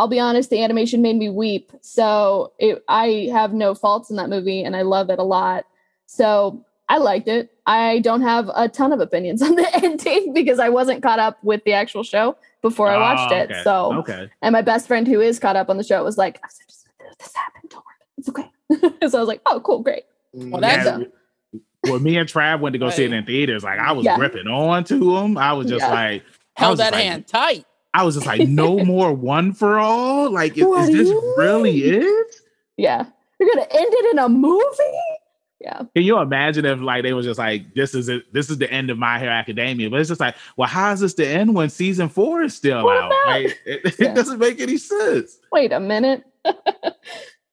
I'll be honest, the animation made me weep. So it, I have no faults in that movie, and I love it a lot. So I liked it. I don't have a ton of opinions [laughs] on the ending because I wasn't caught up with the actual show before I watched Oh, it. So okay, and my best friend who is caught up on the show was like, "I said, this happened. Don't worry, it's okay." [laughs] so I was like, "Oh, cool, great." Mm. Well, that's Yeah, well, me and Trav went to go see it in theaters. Like I was Yeah. gripping on to him. I was just Yeah. like, I held that like- hand tight. I was just like, no [laughs] more one for all. Like, is, is this really [laughs] it? Yeah, you're gonna end it in a movie. Yeah, Can you imagine if like they was just like, this is it, this is the end of My Hero Academia? But it's just like, well, how is this the end when season four is still What out? Like, it, [laughs] it Yeah. doesn't make any sense. wait a minute.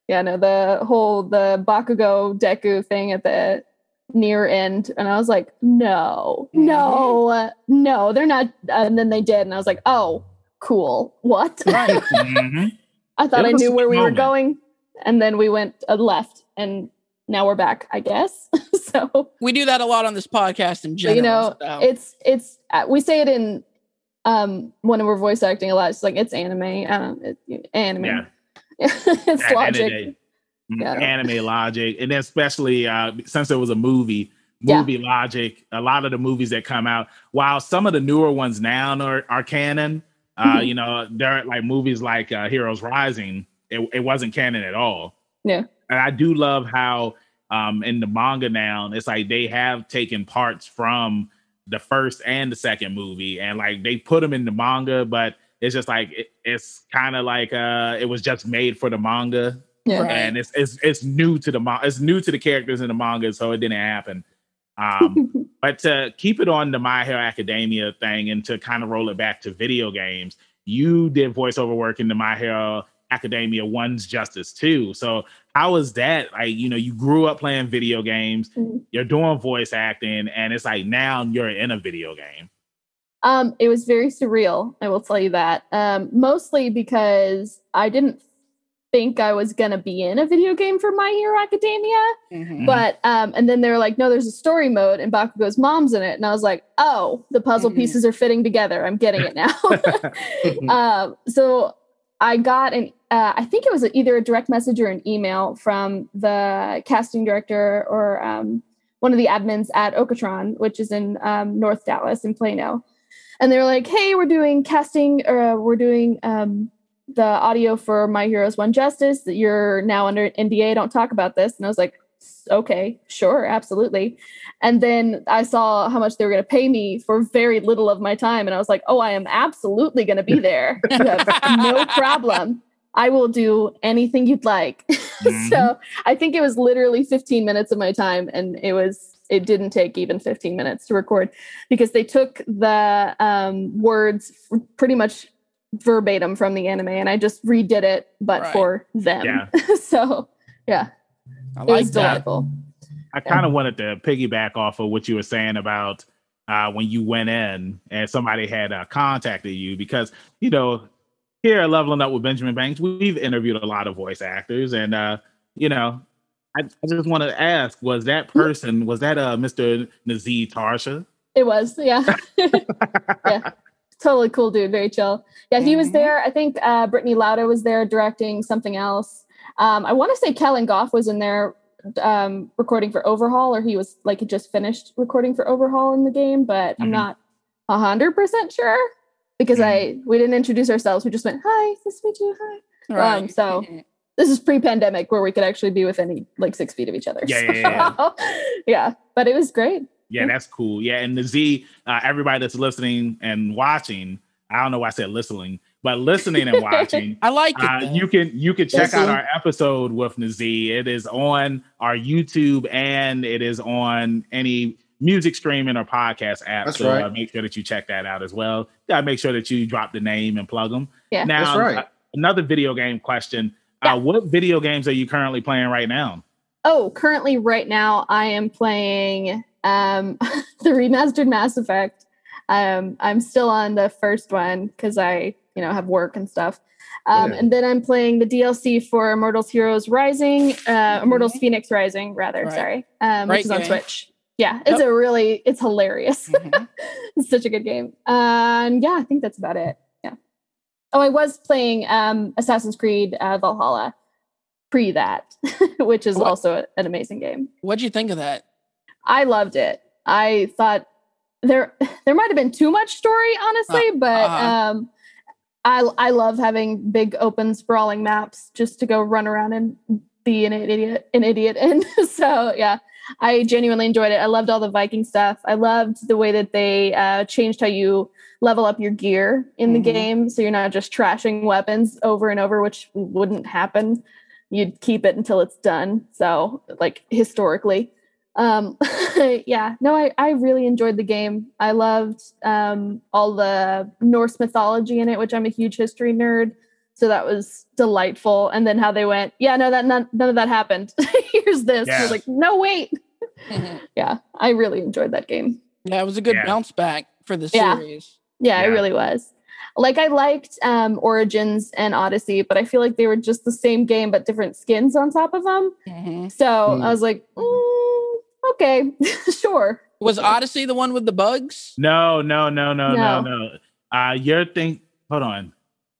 yeah, no, the whole the Bakugo Deku thing at the near end, and I was like, no, no, no, they're not. And then they did, and I was like, oh, cool. What? Right. [laughs] Mhm. I thought I knew a where we were going, and then we went uh, left, and now we're back, I guess. [laughs] so We do that a lot on this podcast in general. you know, so. it's it's uh, we say it in um when we're voice acting a lot. It's like it's anime, um, it, anime. Yeah. [laughs] it's At the end logic. Mm, Yeah. Anime logic, and then especially uh, since it was a movie, Yeah. movie logic. A lot of the movies that come out, while some of the newer ones now are, are canon, uh, Mhm. you know, there are like movies like uh, Heroes Rising. It, it wasn't canon at all. Yeah. and I do love how um, in the manga now it's like they have taken parts from the first and the second movie, and like they put them in the manga, but it's just like it, it's kind of like uh, it was just made for the manga Yeah. Right. and it's it's it's new to the manga. It's new to the characters in the manga, so it didn't happen. Um, [laughs] but to keep it on the My Hero Academia thing and to kind of roll it back to video games, you did voiceover work in the My Hero Academia One's Justice too. So how was that? Like, you know, you grew up playing video games, Mhm. you're doing voice acting, and it's like now you're in a video game. Um, it was very surreal. I will tell you that. Um, mostly because I didn't think I was gonna be in a video game for My Hero Academia. Mhm. But um, and then they were like, no, there's a story mode, and Bakugo's mom's in it, and I was like, oh, the puzzle Mhm. pieces are fitting together. I'm getting it now. [laughs] [laughs] um, so I got an, uh, I think it was either a direct message or an email from the casting director or um, one of the admins at Okratron, which is in um, North Dallas in Plano, and they were like, hey, we're doing casting, or uh, we're doing. Um, the audio for My Heroes One Justice that you're now under NDA. Don't talk about this. And I was like, okay, sure, absolutely. And then I saw how much they were going to pay me for very little of my time. And I was like, oh, I am absolutely going to be there. [laughs] No problem. I will do anything you'd like. [laughs] so I think it was literally 15 minutes of my time. And it was, it didn't take even 15 minutes to record because they took the um, words pretty much verbatim from the anime and I just redid it, but Right. for them. Yeah. [laughs] so yeah, I it like was that. delightful. I kind of wanted to piggyback off of what you were saying about uh, when you went in and somebody had uh, contacted you because you know here at leveling up with Benjamin Banks, we've interviewed a lot of voice actors, and uh, you know, I, I just want to ask: was that person was that uh, Mr. Nazeeh Tarsha? It was, yeah. [laughs] yeah. Totally cool dude, very chill. Yeah, he was Mhm. there. I think uh Brittany Lauda was there directing something else. Um, I want to say Kellen Goff was in there um recording for Overhaul, or he was like he just finished recording for Overhaul in the game, but I'm Mhm. not a hundred percent sure because I we didn't introduce ourselves. We just went, Hi, nice to meet you, hi. Right. Um, so- This is pre-pandemic where we could actually be within like six feet of each other. Yeah, yeah, yeah. [laughs] Yeah. But it was great. Yeah, that's cool. Yeah, and the Z, uh, everybody that's listening and watching, I don't know why I said listening, but listening and watching, [laughs] I like it. uh, you can you can check out Listen. our episode with Nazeeh. It is on our YouTube and it is on any music streaming or podcast app. That's so uh, right. make sure that you check that out as well. Gotta make sure that you drop the name and plug them. Yeah. Now, That's right. uh, another video game question. Yeah. Uh, what video games are you currently playing right now? Oh, currently, right now, I am playing um, [laughs] the remastered Mass Effect. Um, I'm still on the first one because I, you know, have work and stuff. Um, Yeah. And then I'm playing the DLC for Immortals Heroes Rising, uh, Immortals Phoenix Rising, rather. Right. Sorry, um, Great which is on game. Switch. Yeah, it's a really, it's hilarious. Mhm. [laughs] it's such a good game. And yeah, I think that's about it. Yeah. Oh, I was playing um, Assassin's Creed uh, Valhalla pre that, [laughs] which is What? also an amazing game. What'd you think of that? I loved it. I thought there [laughs] there might have been too much story, honestly, but uh-huh. um, I I love having big open sprawling maps just to go run around and be an idiot an idiot and [laughs] so yeah. I genuinely enjoyed it. I loved all the Viking stuff. I loved the way that they uh, changed how you level up your gear in the Mhm. game, so you're not just trashing weapons over and over, which wouldn't happen. You'd keep it until it's done. So, like historically, um, [laughs] yeah. No, I I really enjoyed the game. I loved um, all the Norse mythology in it, which I'm a huge history nerd. So that was delightful. And then how they went, yeah, no, that none, none of that happened. [laughs] Here's this. I was like, no, wait. Mhm. [laughs] Yeah, I really enjoyed that game. Yeah, it was a good Yeah. bounce back for the series. Yeah, Yeah. it really was. Like I liked um, Origins and Odyssey, but I feel like they were just the same game but different skins on top of them. Mhm. So Hmm. I was like, mm, okay, [laughs] sure. Was Odyssey the one with the bugs? No, no, no, no, no, No. no. Uh, your thing. Hold on.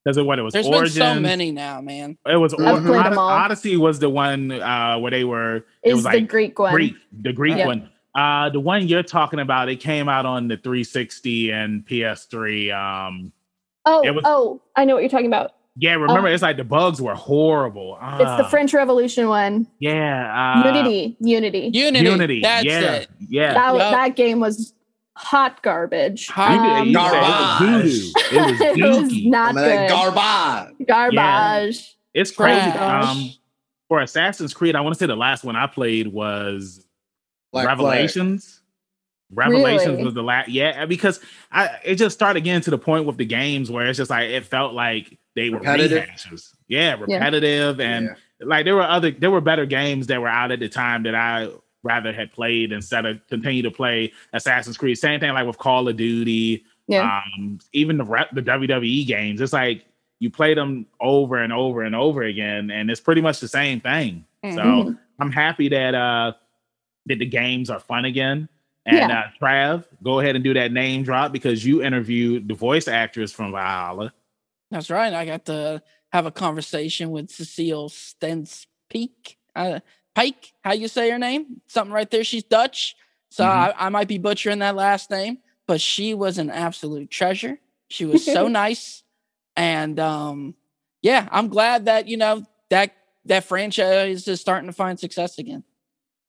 Because of what it was. There's Origins. been so many now, man. It was I've Od- played Od- them all. Odyssey was the one uh, where they were. It Is was the like Greek one? Greek, the Greek Yeah. one. Uh, the one you're talking about, it came out on the 360 and PS3. Um, Oh, was- oh, I know what you're talking about. Yeah, remember Oh. it's like the bugs were horrible. It's the Ah, French Revolution one. Yeah, uh, Unity, Unity. Unity. Unity. That's yeah, it. yeah. that, Yup. that game was hot garbage. Hot You could- you could say Garbage. it was. It was [laughs] it was not I mean, good. garbage. Garbage. It's crazy. Um, for Assassin's Creed, I want to say the last one I played was Black Flag. Revelations. Revelations Really? was the last, yeah, because I it just started getting to the point with the games where it's just like it felt like they were Repetitive? rehashes. Yeah, repetitive, and Yeah. like there were other there were better games that were out at the time that I rather had played instead of continue to play Assassin's Creed. Same thing like with Call of Duty, Yeah. um, even the rep, the WWE games. It's like you play them over and over and over again, and it's pretty much the same thing. So Mhm. I'm happy that uh that the games are fun again. And Yeah. uh Trav, go ahead and do that name drop because you interviewed the voice actress from Valhalla. That's right. I got to have a conversation with Cecile Stens Peak. Uh, Pike, how you say her name? Something right there. She's Dutch. So Mhm. I, I might be butchering that last name, but she was an absolute treasure. She was so [laughs] nice. And um, yeah, I'm glad that, you know, that that franchise is starting to find success again.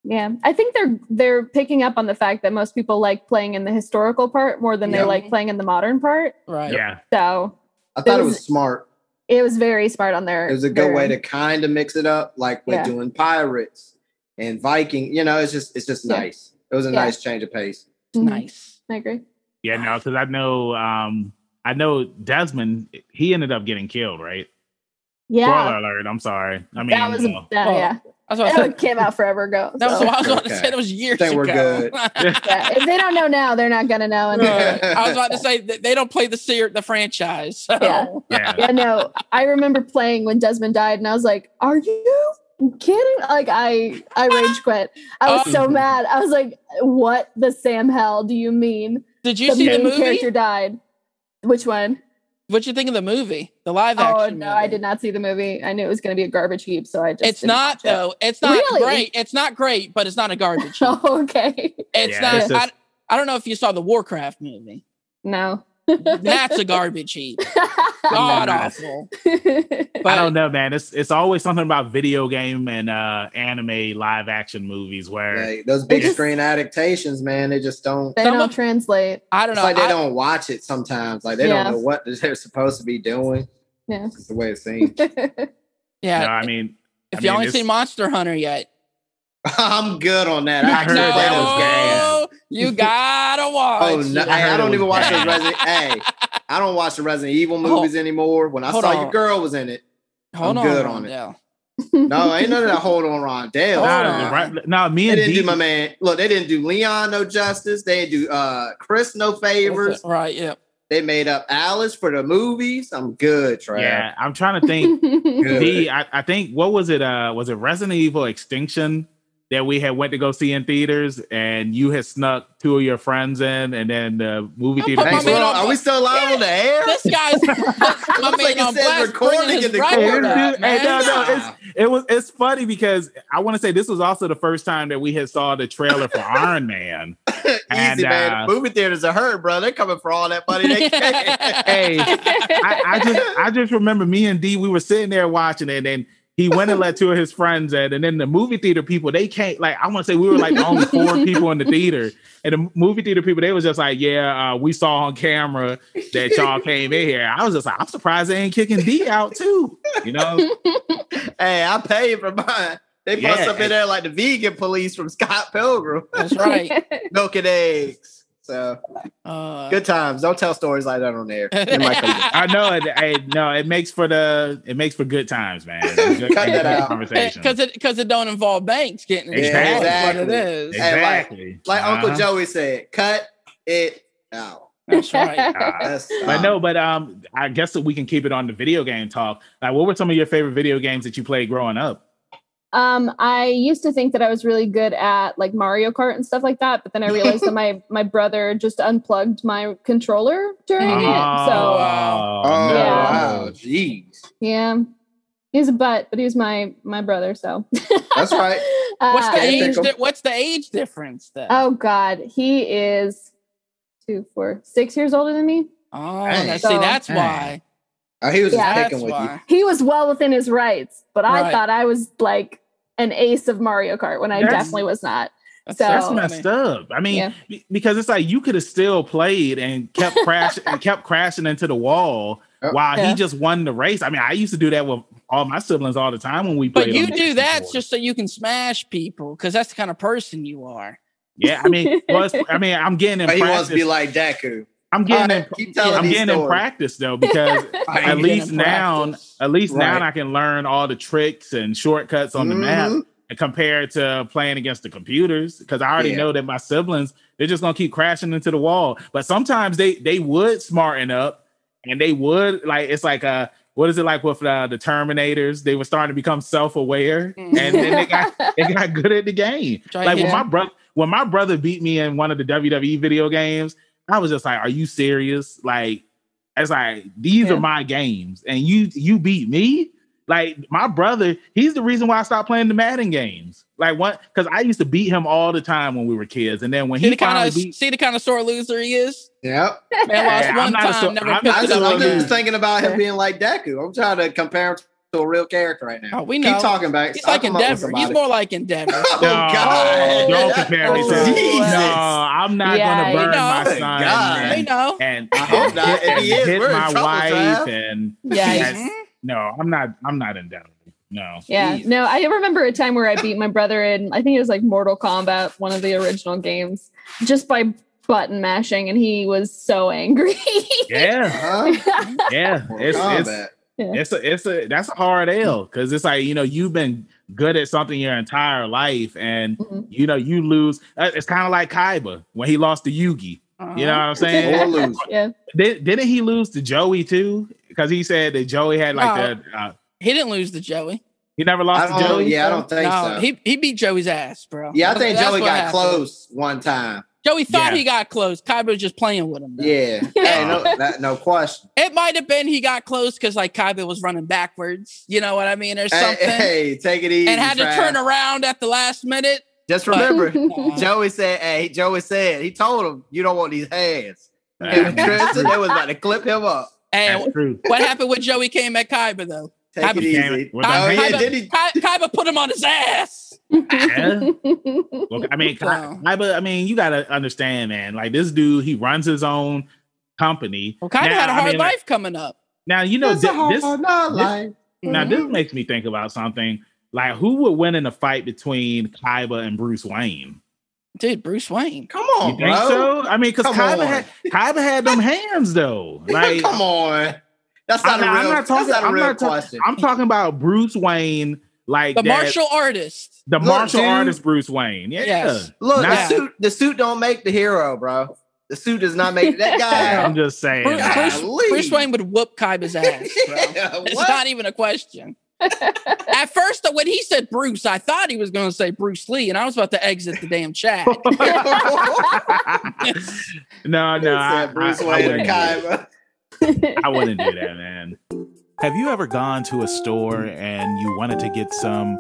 Yeah, I think they're they're picking up on the fact that most people like playing in the historical part more than they like playing in the modern part. Right. Yeah. So I thought it was- was smart. it was very smart on their. It was a good their- way to kind of mix it up, like with Yeah. doing pirates and Viking. You know, it's just it's just Yeah. nice. It was a Yeah. nice change of pace. Mhm. Nice. I agree. Yeah, no, because I know um I know Desmond, he ended up getting killed, right? Yeah, Spoiler alert, I'm sorry. I mean that was uh, a, that, Well, yeah. That's what I That said. came out forever ago. That was so- what I was about to say. That was years Think we're ago. good. [laughs] yeah, if they don't know now, they're not gonna know. And Right. I was about to say that they don't play the ser- the franchise. So. Yeah. yeah. yeah, no, I remember playing when Desmond died, and I was like, "Are you kidding?" Like, I I rage quit. I was Oh. so um, mad. I was like, "What the Sam hell do you mean? Did you the see the movie? character died." Which one? What'd you think of the movie? The live oh, action? Oh no, movie? I did not see the movie. I knew it was going to be a garbage heap, so I just. It's didn't not watch it. though. It's not Really? great. It's not great, but it's not a garbage. [laughs] heap. Oh, okay. it's Yeah, not. it's just- I, I don't know if you saw the Warcraft movie. No. That's a garbage heap. [laughs] [laughs] God awful. But [laughs] I don't know, man. It's it's always something about video game and uh anime live action movies where Like, those big just- screen adaptations, man, they just don't. they Some don't of- translate. I don't It's know. like they I- don't watch it sometimes. Like they Yeah. don't know what [laughs] they're supposed to be doing. Yeah. It's the way it seems. yeah. no, I mean if I you mean, only seen Monster Hunter yet, I'm good on that. I heard no, that was gas. you gotta watch. Oh no! I I don't even watch those. Resident. hey, I don't watch the Resident Evil movies anymore. When I saw on. your girl was in it, Hold I'm on, good on it. No, ain't none of that. Hold on, Ron. Damn. Hold Nah, on. right- no, me They and didn't D, do my man. Look, they didn't do Leon no justice. They didn't do uh Chris no favors. Right, yeah. They made up Alice for the movies. I'm good, Trav. yeah, I'm trying to think. [laughs] Good. D, I, I think what was it? Uh, was it Resident Evil Extinction that we had went to go see in theaters, and you had snuck two of your friends in, and then the movie theater. put my Thanks, man bro. on- Are we still live on the air? This guy's [laughs] my man like it on says blast recording in the corner. Hey, no, no, it's it was it's funny because I want to say this was also the first time that we had saw the trailer for [laughs] Iron Man. [laughs] Easy, And, man. uh, Movie theaters are hurt, bro. They're coming for all that money they can. Hey, I, I just I just remember me and D we were sitting there watching it and he went and let two of his friends in and then the movie theater people they can't like I want to say we were like the only four people in the theater and the movie theater people they was just like yeah uh, we saw on camera that y'all came in here I was just like I'm surprised they ain't kicking D out too you know [laughs] hey, I paid for mine. They bust Yeah. up in there like the vegan police from Scott Pilgrim, That's right. [laughs] milk and eggs. So Uh, good times. Don't tell stories like that on there. [laughs] It might come to- I know it I, no it makes for the it makes for good times man Good- Cut that out. conversation because it because it don't involve banks getting Yeah, involved. That's what it is. Hey, like- exactly like Uncle Uh-huh. Joey said, cut it out. That's right. [laughs] Uh, That's, But um, no, but um, I guess that we can keep it on the video game talk. Like, what were some of your favorite video games that you played growing up? Um, I used to think that I was really good at like Mario Kart and stuff like that, but then I realized that [laughs] my my brother just unplugged my controller during it. So wow. Oh, no. wow. Jeez. yeah, he's a butt, but he's my my brother. So That's right. [laughs] What's the Uh, age? Di- what's the age difference then? Oh God, he is two, four, six years older than me. Oh, Dang. now, see, that's Dang. why. Oh, he was Yeah. just picking with you. He was well within his rights, but I thought I was like an ace of Mario Kart when I That's- definitely was not. That's, So- That's messed up. I mean, Yeah. be- because it's like you could have still played and kept [laughs] crashing and kept crashing into the wall Yep. while Yeah. he just won the race. I mean, I used to do that with all my siblings all the time when we played. But you do that 64. just so you can smash people because that's the kind of person you are. yeah. I mean, well, I mean, I'm getting in But he practice. wants to be like Deku. I'm getting All in. I'm getting in practice though because [laughs] at least now, practice. at least now I can learn all the tricks and shortcuts on the map Mhm. compared to playing against the computers because I already Yeah. know that my siblings they're just gonna keep crashing into the wall. But sometimes they they would smarten up and they would like it's like uh what is it like with uh, the Terminators? They were starting to become self aware and then they got [laughs] they got good at the game. Try Like when my brother when my brother beat me in one of the WWE video games, I was just like, "Are you serious?" Like it's like these Yeah. are my games, and you you beat me. Like my brother, he's the reason why I stopped playing the Madden games. Like what? Because I used to beat him all the time when we were kids, and then when See he the kind of beat, see the kind of sore loser he is. Yep. Man lost Yeah, I'm one time, so- never I'm I not it just, I'm just thinking about him being like Deku. I'm trying to compare him to a real character right now. Oh, we know. Keep talking back. He's I'll like come up Endeavor. He's more like Endeavor. [laughs] Oh, No, God. don't compare me to. Oh, No, I'm not Yeah, gonna you burn know. my Oh, son. God. I And, know. and I hope not. If he is, hit my trouble, wife, Trav. and Yeah, Yes. no, I'm not. I'm not in doubt. No. Yeah, Jesus. no, I remember a time where I beat my brother in, I think it was like Mortal Kombat, one of the original games, just by button mashing, and he was so angry. [laughs] Yeah, Huh? [laughs] yeah. Mortal It's it's Kombat. it's a it's a that's a hard L because it's like you know you've been good at something your entire life and Mhm. you know you lose. uh, It's kind of like Kaiba when he lost to Yugi. You know what I'm saying? Or lose. [laughs] yeah, Did, didn't he lose to Joey too? Because he said that Joey had like No. the uh, He didn't lose to Joey. he never lost to Joey. yeah, I don't think no, so. he he beat Joey's ass, bro. yeah, I think Joey got happened. close one time. Joey thought Yeah. he got close. Kaiba was just playing with him. though. Yeah. [laughs] hey, no, that, no question. It might have been he got close because like Kaiba was running backwards. You know what I mean, or something, hey, take it easy. and had to Trav. turn around at the last minute. Just remember, [laughs] Nah. Joey said, hey, Joey said, he told him, you don't want these hands. And Tristan, they was about to clip him up. And That's true. what happened when Joey came at Kaiba though? Take Kaiba- it easy. With Oh, them yeah, hands. did he? Kai- Kaiba put him on his ass. Yeah. [laughs] Well, I mean, Wow. Kaiba, I mean, you gotta understand, man. Like this dude, he runs his own company. Well, Kaiba Now, had a I hard mean, like, life coming up. now you know It's a hard this. not this- life. Now this mm-hmm. makes me think about something. Like, who would win in a fight between Kaiba and Bruce Wayne? Dude, Bruce Wayne. Come You on, think bro. so? I mean, because Come Kaiba on. had Kaiba had them [laughs] hands though. Like, Come on. That's not I'm not- a I'm not talking- that's not a I'm real not ta- I'm talking about Bruce Wayne, like The that- martial artist. the Look, martial dude. artist Bruce Wayne. Yeah. Yes. Look, Nah. the suit. The suit don't make the hero, bro. The suit does not make that guy. [laughs] I'm just saying. Bruce, man. Bruce, Bruce Wayne would whoop Kaiba's [laughs] ass, bro. Yeah, It's not even a question. At first, when he said Bruce, I thought he was going to say Bruce Lee, and I was about to exit the damn chat. [laughs] no, no, I, Said Bruce I- I Wayne wouldn't and do that. Kaiba. I wouldn't do that, man. Have you ever gone to a store and you wanted to get some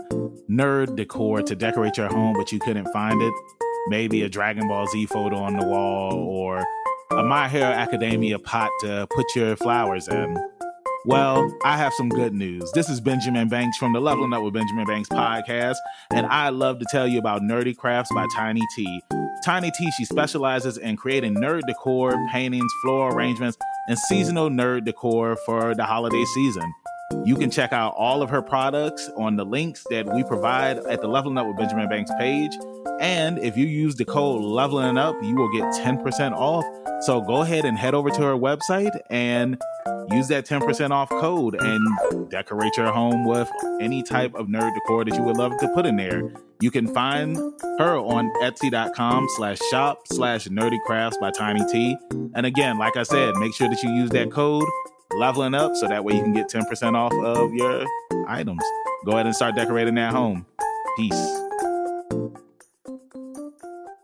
nerd decor to decorate your home, but you couldn't find it? Maybe a Dragon Ball Z photo on the wall or a My Hero Academia pot to put your flowers in. Well, I have some good news. This is Benjamin Banks from the Leveling Up with Benjamin Banks podcast, and I love to tell you about Nerdy Crafts by Tiny T. Tiny T, she specializes in creating nerd decor, paintings, floral arrangements, and seasonal nerd decor for the holiday season. You can check out all of her products on the links that we provide at the Leveling Up with Benjamin Banks page. And if you use the code Leveling Up, you will get 10% off. So go ahead and head over to her website and use that 10% off code and decorate your home with any type of nerd decor that you would love to put in there. You can find her on etsy.com slash shop slash nerdy crafts by Tiny T. And again, like I said, make sure that you use that code leveling up so that way you can get 10% off of your items. Go ahead and start decorating that home. Peace.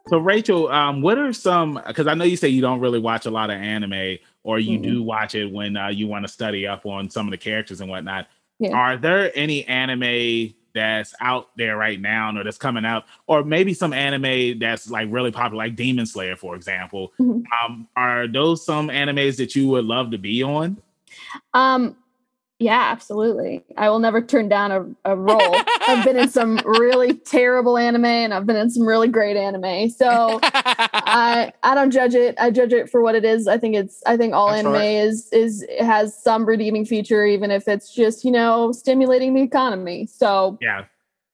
So, Rachel, um, what are some? Because I know you say you don't really watch a lot of anime, or you Mhm. do watch it when uh, you want to study up on some of the characters and whatnot. Yeah. Are there any anime that's out there right now, or that's coming out, or maybe some anime that's like really popular, like Demon Slayer, for example? Mhm. Um, are those some animes that you would love to be on? Um, yeah, absolutely. I will never turn down a, a role. I've been in some [laughs] really terrible anime and I've been in some really great anime. So I I don't judge it. I judge it for what it is. I think it's I think all That's anime right. is is has some redeeming feature, even if it's just, you know, stimulating the economy. So Yeah,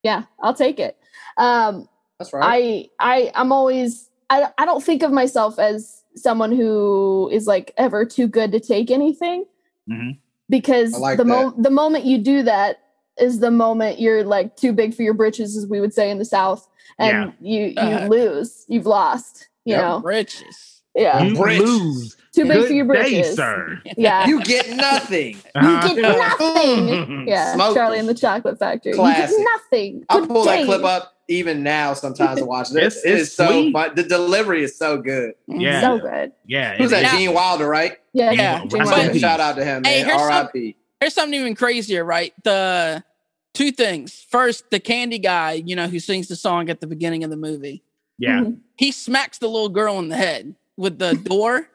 yeah, I'll take it. Um That's right. I I I'm always I I don't think of myself as someone who is like ever too good to take anything Mhm. because like the mo- the moment you do that is the moment you're like too big for your britches as we would say in the south and you you Uh, lose you've lost you know britches. yeah you Rich. lose. Too big Good for your day, britches sir. yeah you [laughs] you get nothing. Uh-huh. get nothing yeah Smoke Charlie them. and the Chocolate Factory Classic. you get nothing I'll Good pull that clip up even now sometimes to watch this. It it's is so fun. The delivery is so good. Yeah. so good Yeah, Who's it that? is. Gene Wilder, right? yeah, Yeah. Gene Wilder. peace. Shout out to him, Hey, man. here's some- R.I.P. Here's something even crazier, right? The two things. First, the candy guy, you know, who sings the song at the beginning of the movie. Yeah, Mhm. He smacks the little girl in the head with the door.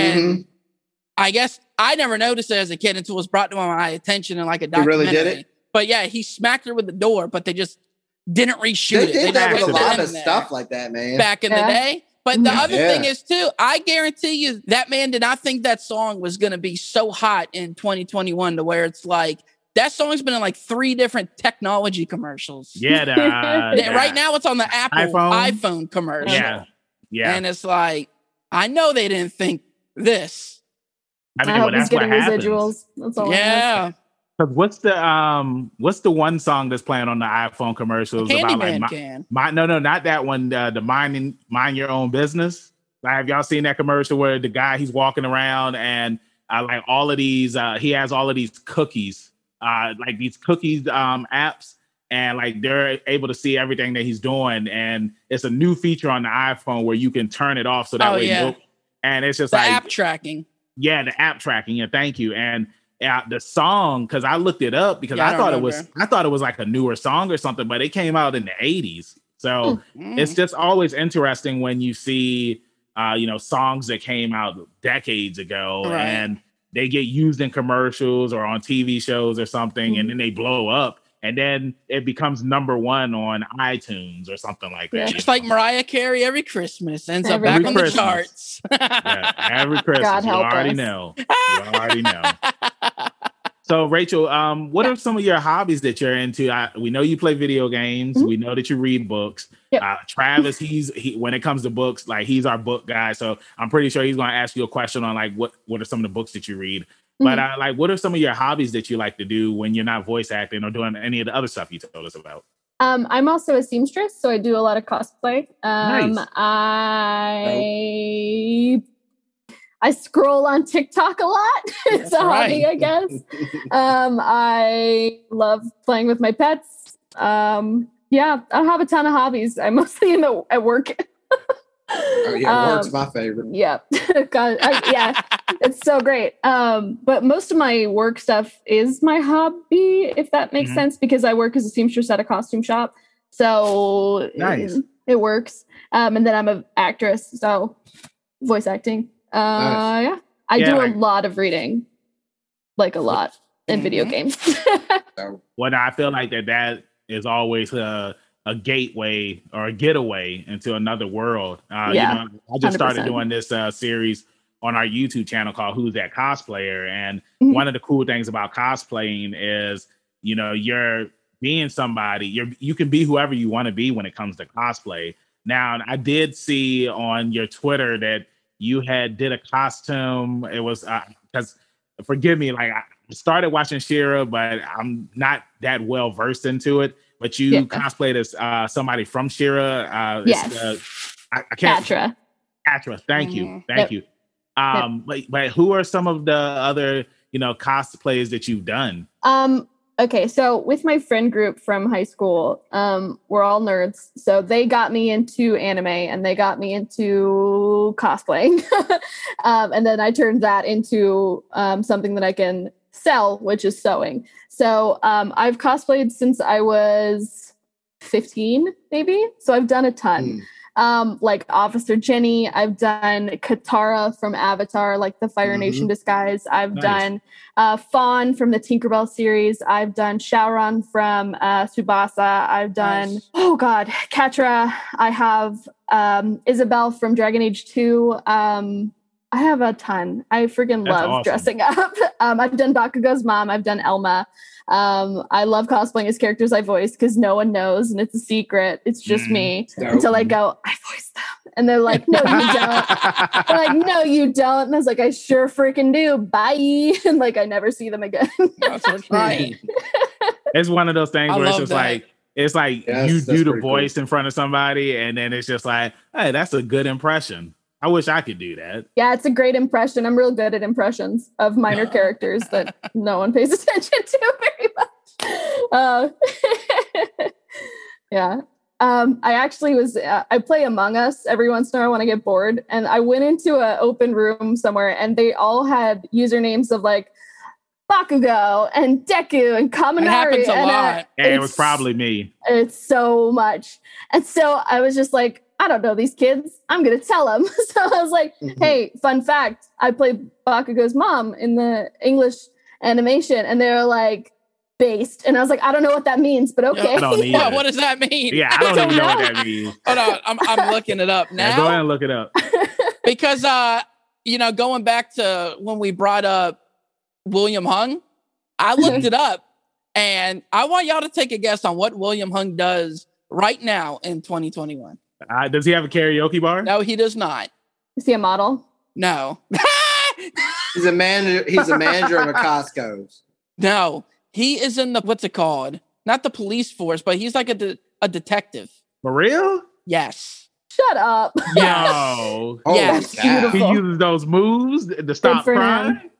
And Mm-hmm. I guess I never noticed it as a kid until it was brought to my attention in like a He really documentary. did it? But yeah, he smacked her with the door, but they just didn't reshoot They it. did that with a lot of stuff like that, man. back in Yeah. the day. But the other Yeah. thing is too, I guarantee you that man did not think that song was gonna be so hot in 2021 to where it's like that song's been in like three different technology commercials. yeah. The, uh, Yeah, Right now it's on the Apple iPhone? iPhone, commercial. Yeah, yeah. And it's like, I know they didn't think this. I mean, I well, hope he's that's what getting residuals. That's all. I ask. Yeah. 'Cause what's the um what's the one song that's playing on the iPhone commercials about like Candyman my, can. my no no not that one uh, the minding mind your own business. Like, have y'all seen that commercial where the guy he's walking around and uh, like all of these uh, he has all of these cookies uh like these cookies um apps and like they're able to see everything that he's doing and it's a new feature on the iPhone where you can turn it off so that Oh, way yeah. no- and it's just The like app tracking. yeah, the app tracking. Yeah, thank you. And uh, the song, because I looked it up because Yeah, I I, thought it was. I thought it was like a newer song or something, but it came out in the '80s. So Mm. it's just always interesting when you see, uh, you know, songs that came out decades ago, Right. and they get used in commercials or on TV shows or something, and then they blow up, and then it becomes number one on iTunes or something like that. Yeah. Just know? like Mariah Carey every Christmas ends up Every back on the charts. yeah, [laughs] every Christmas. God help you help already us. know. You already know. [laughs] So, Rachel, um, what are some of your hobbies that you're into? I, we know you play video games. Mhm. We know that you read books. Yep. Uh, Travis, he's he when it comes to books, like he's our book guy. So I'm pretty sure he's going to ask you a question on like what what are some of the books that you read. But Mhm. uh, like, what are some of your hobbies that you like to do when you're not voice acting or doing any of the other stuff you told us about? Um, I'm also a seamstress, so I do a lot of cosplay. Um, Nice. I I scroll on TikTok a lot. [laughs] it's That's a hobby, right. I guess. um, I love playing with my pets. Um, yeah, I have a ton of hobbies. I'm [laughs] mostly in the at work. [laughs] Oh yeah, work's Um, my favorite. yeah, [laughs] God, I, yeah, it's so great. Um, but most of my work stuff is my hobby, if that makes Mhm. sense, because I work as a seamstress at a costume shop. So Nice. it, it works. Um, and then I'm an actress, so voice acting. Uh, Nice. yeah, I Yeah, do like- a lot of reading, like a lot in video Mhm. games. [laughs] So, Well, I feel like that that is always a, a gateway or a getaway into another world. Uh, Yeah, you know, I just started 100%. doing this uh, series on our YouTube channel called Who's That Cosplayer? And Mhm. one of the cool things about cosplaying is, you know, you're being somebody, you're you can be whoever you want to be when it comes to cosplay. Now, I did see on your Twitter that you had did a costume. It was because forgive me, like I started watching She-Ra, but I'm not that well versed into it. But you Yeah. cosplayed as uh, somebody from She-Ra. Uh, Yes. uh, I, I can't. Catra. Atra. Thank you. Mhm. Thank Yep. you. Um, but, but who are some of the other you know cosplays that you've done? Um, okay, so with my friend group from high school, um, we're all nerds. So they got me into anime and they got me into cosplaying. [laughs] um, and then I turned that into um, something that I can sell, which is sewing. So um, I've cosplayed since I was 15, maybe. So I've done a ton mm, um like officer jenny i've done katara from avatar like the fire Mhm. nation disguise i've Nice. done uh fawn from the tinkerbell series i've done Syaoran from uh Tsubasa i've done Nice. oh god Catra i have um Isabela from dragon age 2 um I have a ton. I freaking That's love awesome. dressing [laughs] up. Um, I've done Bakugo's mom. I've done Elma. Um, I love cosplaying as characters I voice because no one knows and it's a secret. It's just Mm. me dope. until I go, I voice them. And they're like, no, you don't. [laughs] They're like, no, you don't. And I was like, I sure freaking do. Bye. [laughs] And like, I never see them again. That's what's right. it's one of those things I where it's just that. like it's like Yes, you do the pretty cool. voice in front of somebody, and then it's just like, hey, that's a good impression. I wish I could do that. yeah, it's a great impression. I'm real good at impressions of minor [laughs] characters that no one pays [laughs] attention to very much. Uh, [laughs] yeah. Um, I actually was, uh, I play Among Us every once in a while when I get bored. And I went into an open room somewhere and they all had usernames of like Bakugo and Deku and Kaminari. It happens a and, uh, lot. And it was probably me. It's so much. And so I was just like, I don't know these kids. I'm going to tell them. [laughs] so I was like, Mhm. hey, fun fact I played Bakugo's mom in the English animation. And they were like, based. And I was like, I don't know what that means, but okay. I don't [laughs] Yeah, what does that mean? Yeah, I don't, [laughs] don't even know. know. what that means. Hold on, I'm, I'm looking it up Yeah, go ahead now and look it up. because uh, you know, going back to when we brought up William Hung, I looked it up, and I want y'all to take a guess on what William Hung does right now in 2021. Uh, does he have a karaoke bar? No, he does not. Is he a model? No, [laughs] He's a manager. He's a manager of a Costco's. no, he is in the what's it called? Not the police force, but he's like a de- a detective. For real? Yes. Shut up. [laughs] Yo. Holy Yes. Beautiful. He uses those moves to stop for crime.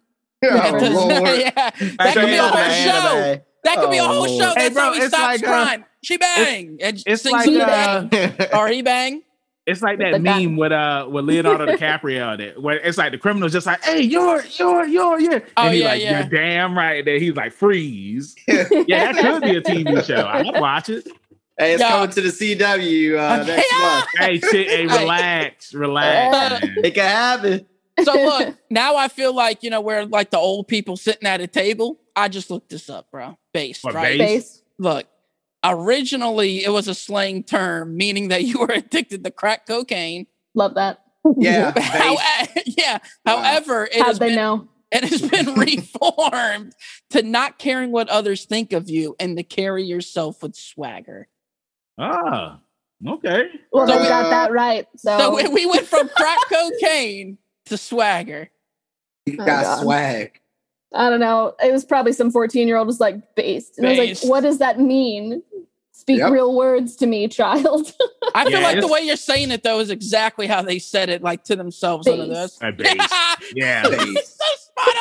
Oh, Does- [laughs] yeah, that could be a whole show. That could be a Oh, whole Lord. show. Hey, That's bro, how he stops like, uh, crime. She bang. and It's like uh, [laughs] bang. or he bang. it's like that the gun. meme with uh with Leonardo [laughs] DiCaprio that where it's like the criminal's just like, hey, you're you're you're yeah. Oh, and he's yeah, like, yeah. You're damn right. Then he's like, freeze. [laughs] Yeah, that could be a TV show. I'd watch it. Hey, it's Yeah. coming to the CW uh, Okay. next month. Hey, shit, hey, Hey. relax, relax. man. It can happen. So look, now I feel like you know we're like the old people sitting at a table. I just looked this up, bro. Based, What, right? based? Base. Look, originally it was a slang term meaning that you were [laughs] addicted to crack cocaine. Love that. Yeah. [laughs] How, [laughs] yeah. Wow. However, it How'd has they been know? it has been reformed to not caring what others think of you and to carry yourself with swagger. Ah, okay. Well, So we- got that right. So, So we, we went from crack cocaine to swagger. You Oh, got God. swag. I don't know. It was probably some 14 year old was like based. And I was like, what does that mean? Speak Yep. real words to me, [laughs] child. I feel Yeah, like the way you're saying it though is exactly how they said it, like to themselves under this. A base. [laughs] Yeah. Base. so spot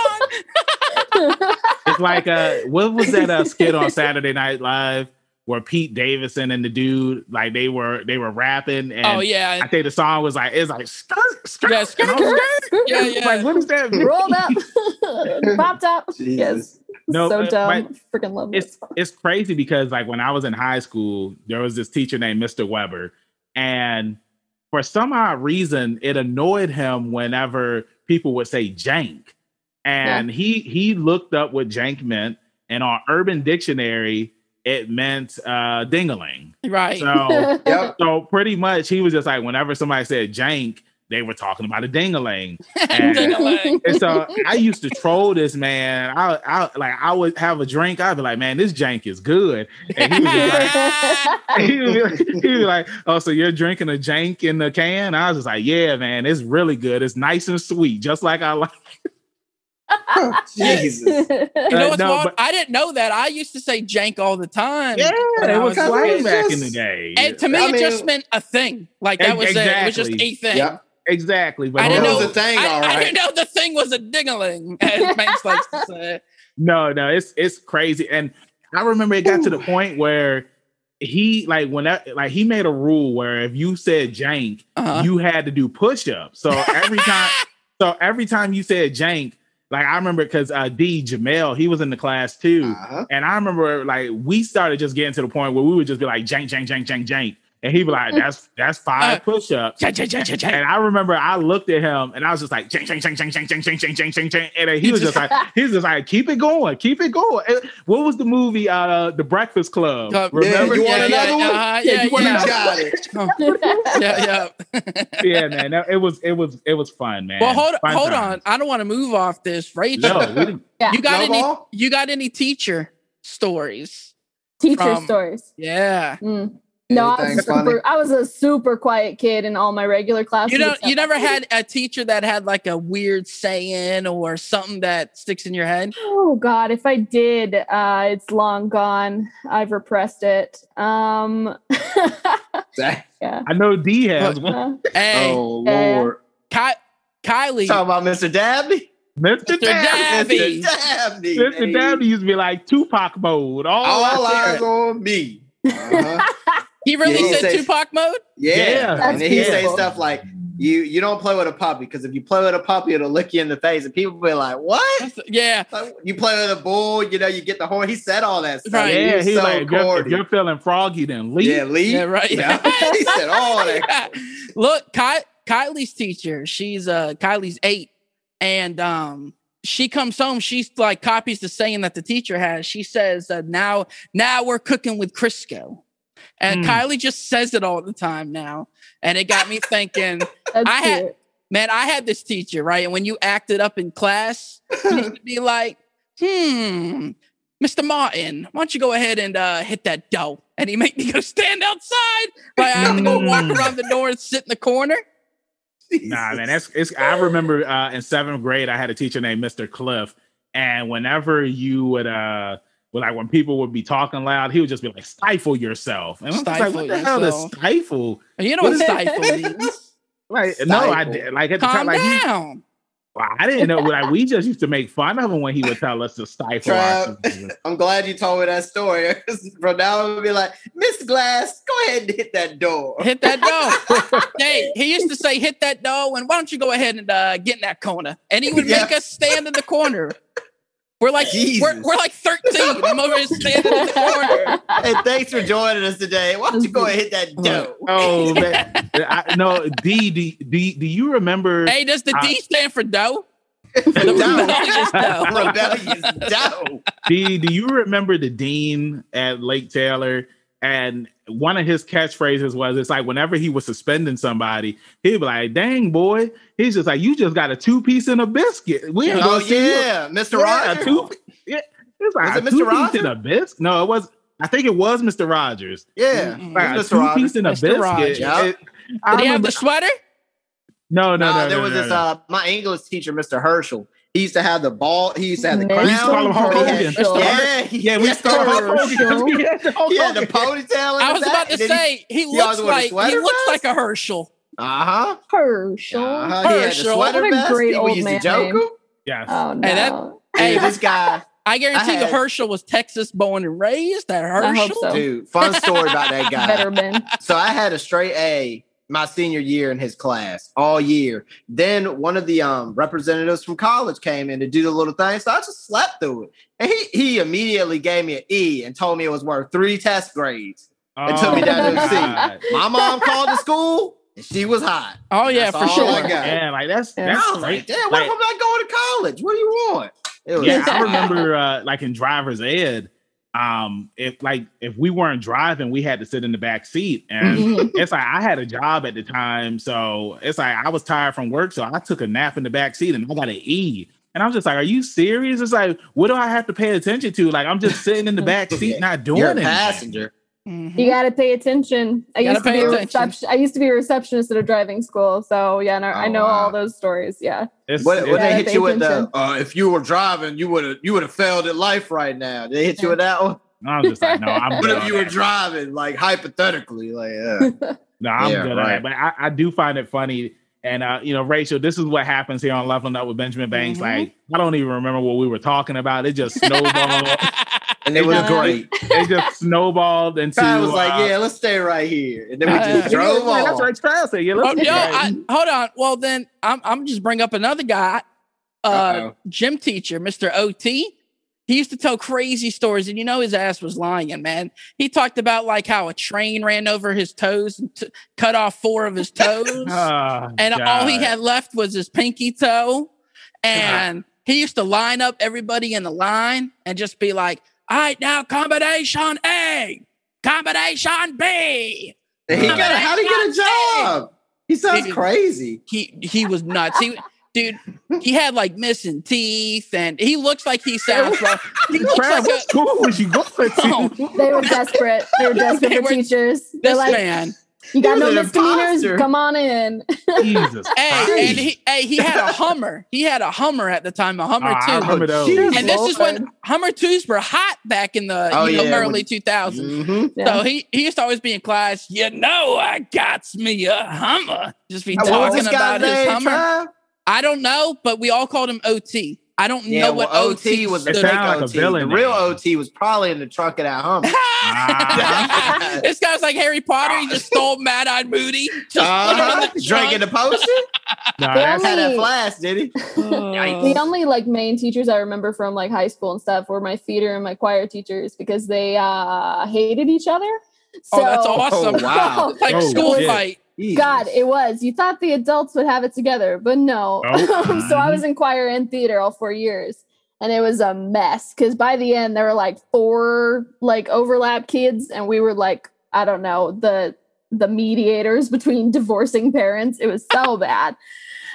on. [laughs] It's like uh what was that uh skit on Saturday Night Live where Pete Davidson and the dude like they were they were rapping oh, and oh yeah, I think the song was like it's like skirt skirt. Yeah, skirt, And I was [laughs] like, yeah, yeah. Like what is that? Rolled up, [laughs] [laughs] popped up. Yes. No, so dumb. Freaking love it's it. it's crazy because like when I was in high school, there was this teacher named Mr. Weber, and for some odd reason, it annoyed him whenever people would say jank, and he he looked up what jank meant, and on Urban Dictionary, it meant uh, dingaling. right. So [laughs] Yep. so pretty much, he was just like whenever somebody said jank, they were talking about a dingaling. [laughs] And- Ding-a-ling. And so I used to troll this man. I, I like I would have a drink. I'd be like, man, this jank is good. And he was just like, [laughs] he like, he'd be like, oh, so you're drinking a jank in the can? I was just like, yeah, man, it's really good. It's nice and sweet, just like I like. [laughs] Jesus. You know Uh, no, wild? but- I didn't know that. I used to say jank all the time. Yeah, it was was slang little. back It's in the day. And to me, I it just meant a thing. Like that was it. It was just a thing. Yep. exactly. But I It didn't was know a thing, I, all I didn't know the thing was a dingaling, [laughs] as Banks likes to say. No, no, it's it's crazy. And I remember it got to the point where he like when that like he made a rule where if you said jank, Uh-huh. you had to do push-ups. So every time [laughs] so every time you said jank, like I remember because uh D Jamel, he was in the class too. Uh-huh. And I remember like we started just getting to the point where we would just be like jank, jank, jank, jank, jank. And he'd be like, that's that's five Uh, push-ups. And I remember I looked at him and I was just like, ching, ching, ching, ching, ching, ching, ching, ching, ching, ching, ching. And he was just like, he was just like, keep it going, keep it going. And what was the movie, uh, The Breakfast Club? Uh, Remember? you want yeah, another yeah, one? uh-huh, Yeah, yeah, you want yeah. got it. [laughs] yeah, yeah. yeah, man. that- It was, it was, it was fun, man. Well, hold Fun hold times. on. I don't want to move off this. Rachel, No. Yeah. you got No any? ball? You got any teacher stories? Teacher From- stories. Yeah. Mm. No, I was, super. I was a super quiet kid in all my regular classes. You know, you never my- had a teacher that had like a weird saying or something that sticks in your head. Oh God, if I did, uh, it's long gone. I've repressed it. Um, [laughs] yeah. I know D has one. Uh, Hey, Oh Yeah. Lord. Ky- Kylie, Talking about Mr. Dabney? Mr. Mr. Dabney. Dabney. Mr. Dabney. Mr. hey. Dabney used to be like Tupac mode. All, All eyes on me. Uh-huh. [laughs] he really Yeah, he said said- Tupac mode. Yeah. Yeah. and then he That's say stuff like, you you don't play with a puppy because if you play with a puppy, it'll lick you in the face. And people be like, what? That's- Yeah, Like, you play with a bull, you know, you get the horn. He said all that stuff. Right. Yeah, was he's so like, if you're, if corny. you're feeling froggy, then leave. yeah, leave. yeah, right. [laughs] Yeah. he said all that. [laughs] Look, Ky- Kylie's teacher, she's uh Kylie's eight, and um she comes home, she's like copies the saying that the teacher has. She says, uh, now now we're cooking with Crisco. And Hmm. Kylie just says it all the time now. And it got me thinking, [laughs] I had- cute. man, I had this teacher, right? And when you acted up in class, you used to be like, hmm, Mr. Martin, why don't you go ahead and uh, hit that dough? And he made me go stand outside. Like I have to go walk Mm. around the door and sit in the corner. Nah, man, that's it's. I remember uh, in seventh grade, I had a teacher named Mr. Cliff, and whenever you would, uh, well, like when people would be talking loud, he would just be like, "Stifle yourself." And I'm just like, Stifle "What the hell is stifle?" You know What what is- stifle [laughs] means. Like, no, I did. Like at the Calm time, like he, down. well, I didn't know. Like we just used to make fun of him when he would tell us to stifle. Trav. ourselves. [laughs] I'm glad you told me that story. [laughs] From now on, we'll be like, Miss Glass, go ahead and hit that door. Hit that door. hey, he used to say, hit that door," and why don't you go ahead and uh, get in that corner? And he would Yeah. make us stand in the corner. We're like we're, we're like 13. I'm over here standing in the corner. Hey, thanks for joining us today. Why don't you go ahead and hit that oh, dough? Oh [laughs] man, I, no. D, D, D, do you remember? Hey, does the D I- stand for dough? Dough. rebellious dough. Rebellious dough. D, do you remember the dean at Lake Taylor? And one of his catchphrases was, "It's like whenever he was suspending somebody, he'd be like, dang boy,' he's just like, you just got a two piece and a biscuit. We ain't Oh gonna see you- yeah, Mr. Yeah, Rogers. two, yeah, it's like Was a it Mr. two piece Rogers? and a biscuit. No, it was. I think it was Mr. Rogers. Yeah, Like a Mr. two Rogers. piece and a Mr. biscuit. Rogers. Yeah. It- I Did he have the sweater? no, no, Nah, no, there no, was no, this no. uh my English teacher, Mr. Herschel. He used to have the ball. He used to have the crown. We used to call him Hulk but he had- Hogan. Mr. Yeah, he- Yeah, we used to call him Hulk Hogan [laughs] he had the Hulk He had the ponytail. I was about to and he- say he looks like he looks like a Herschel. Uh-huh. Herschel. Uh-huh. He had the Herschel. What a vest. great People old used to man joke name. him. Yes. Oh no. Hey, that- [laughs] Hey, Hey, this guy, I guarantee I you had- Herschel was Texas born and raised. That I Herschel. hope so. dude, fun story about that [laughs] guy. Better been. So I had a straight A my senior year in his class all year. Then one of the um representatives from college came in to do the little thing. So I just slept through it. And he he immediately gave me an E and told me it was worth three test grades. and took me down to the Oh, C. My mom called the school and she was hot. Oh yeah, That's for sure. I got. Yeah, like that's Yeah. that's I was great. like, damn, what Like, if I'm not going to college? What do you want? It was yeah, I remember uh, like in driver's ed, um, if like if we weren't driving, we had to sit in the back seat, and Mhm. it's like I had a job at the time, so it's like I was tired from work, so I took a nap in the back seat, and I got an E. And I'm just like, are you serious? It's like, what do I have to pay attention to? Like, I'm just sitting in the [laughs] back seat, not doing You're a anything. passenger. Mhm. You gotta pay attention. I Gotta used to pay be a reception. I used to be a receptionist at a driving school, so yeah, no, I Oh, know wow. all those stories. Yeah, It's, What, what they hit you with the uh, if you were driving, you would have you would have failed at life right now. Did they hit you with that one? I'm just like, no, I'm [laughs] What if you were that. driving, like hypothetically, like uh, [laughs] No, I'm Yeah, good right. at it. But I, I do find it funny. And uh, you know, Rachel, this is what happens here on Leveling Up with Benjamin Banks. Mhm. Like, I don't even remember what we were talking about. It just snowballed. [laughs] and it was Uh, great. it [laughs] just snowballed into. I was like, uh, yeah, let's stay right here, and then we Uh, just yeah, drove yeah, on. That's right, Trail said. Yeah, Oh, let's yo, yeah. I, hold on. Well, then I'm I'm just bring up another guy, uh, Uh-oh. gym teacher, Mr. OT. He used to tell crazy stories, and you know his ass was lying, man. He talked about like how a train ran over his toes and t- cut off four of his [laughs] toes, Oh, and all he had left was his pinky toe. [laughs] And he used to line up everybody in the line and just be like, "All right, now combination A, combination B." And he got how did he get a job? He sounds He- crazy. he he was nuts. He dude, he had like missing teeth, and he looks like he sounds like [laughs] he looks Trail, like what a, school was you going Oh, to? [laughs] they were desperate. They were desperate They for were- teachers. They're this like, man. You got He no misdemeanors. imposter. Come on in. Jesus. [laughs] Hey, and he hey he had a Hummer. He had a Hummer at the time, a Hummer Oh, I too. remember those. jeez. And this is when Hummer twos were hot back in the Oh, you know, yeah, early when- two thousands. Mhm. Yeah. So he, he used to always be in class. You know, I got me a Hummer. Just be talking about his? Hummer. Trav? I don't know, but we all called him OT. I don't Yeah, know what well, OT, OT was the It stood fake like a OT. villain The real. OT was probably in the trunk of that Hummer. Ah. [laughs] this guy's like Harry Potter. He just stole Mad Eyed Moody. Just Uh-huh. the [laughs] Drinking the potion. No, They that's, Had that only- flash, did he? [laughs] the only like main teachers I remember from like high school and stuff were my theater and my choir teachers because they uh hated each other. So, Oh, that's awesome. Oh, wow. like Oh, school shit. fight. God, it was. You thought the adults would have it together, but no. Oh. [laughs] so I was in choir and theater all four years, and it was a mess. Because by the end, there were like four like overlap kids, and we were like, I don't know, the the mediators between [laughs] divorcing parents. It was so bad.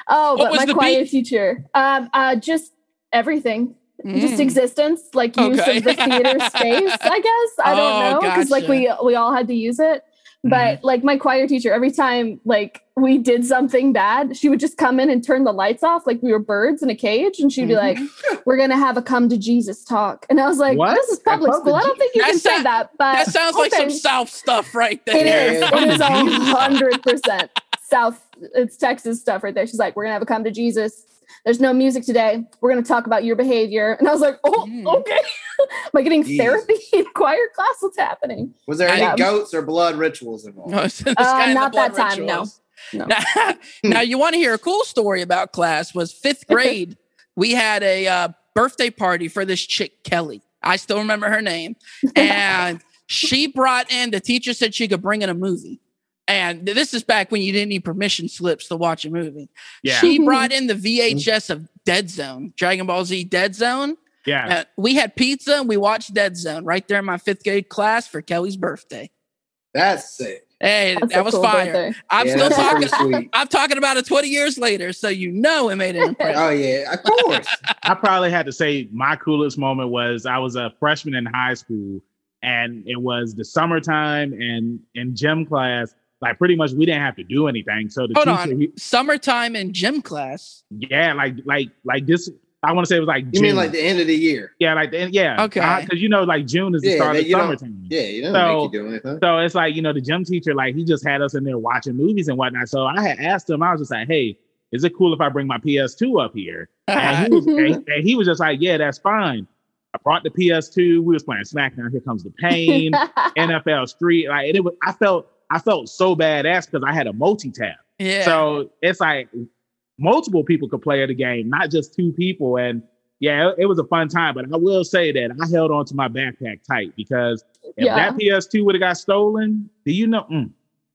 Oh, What but my choir beef? teacher, um, uh, just everything just Mm. existence, like use Okay. of the theater [laughs] space. I guess I Oh, don't know because like we we all had to use it. But like my choir teacher, every time like we did something bad, she would just come in and turn the lights off, like we were birds in a cage, and she'd be like, [laughs] "We're gonna have a come to Jesus talk," and I was like, What? "This is public come school. I don't think you That can say that." But That sounds like some. South stuff right there. It is. It is a Come to Jesus. hundred percent South. It's Texas stuff right there. She's like, "We're gonna have a come to Jesus." There's no music today. We're gonna talk about your behavior, and I was like, "Oh, Mm. okay." [laughs] Am I getting Jeez. therapy [laughs] in choir class? What's happening? Was there any Yeah. goats or blood rituals involved? No, [laughs] it's Uh, guy in the not that blood time, no. No. Now, now you want to hear a cool story about class? Was fifth grade. we had a uh, birthday party for this chick Kelly. I still remember her name, and she brought in the teacher said she could bring in a movie. And this is back when you didn't need permission slips to watch a movie. Yeah. She brought in the VHS of Dead Zone, Dragon Ball Z Dead Zone. Yeah. Uh, we had pizza and we watched Dead Zone right there in my fifth grade class for Kelly's birthday. That's sick. Hey, That's that was cool fire. birthday. I'm yeah, still talking. I'm talking about it 20 years later, so you know it made an [laughs] impression. Oh yeah, of course. I probably had to say my coolest moment was I was a freshman in high school and it was the summertime and in gym class, like pretty much we didn't have to do anything. So the Hold teacher, on. he- Summertime in gym class. yeah, like like like this. I want to say it was like June. You mean like the end of the year? yeah, like the, end, yeah, Okay. Uh, because you know like June is the Yeah, start of you don't- summertime. Yeah, you don't So- make you do anything. So it's like, you know, the gym teacher, like he just had us in there watching movies and whatnot. So I had asked him, I was just like, hey, is it cool if I bring my PS2 up here? And he was, [laughs] and, and he was just like, yeah, that's fine. I brought the PS2. We was playing SmackDown. Here comes the pain. [laughs] NFL Street. Like and it was, I felt, I felt so badass because I had a multi tap. yeah. So it's like multiple people could play the game, not just two people. And yeah, it, it was a fun time. But I will say that I held on to my backpack tight because if Yeah. that PS2 would have got stolen, do you know? mm,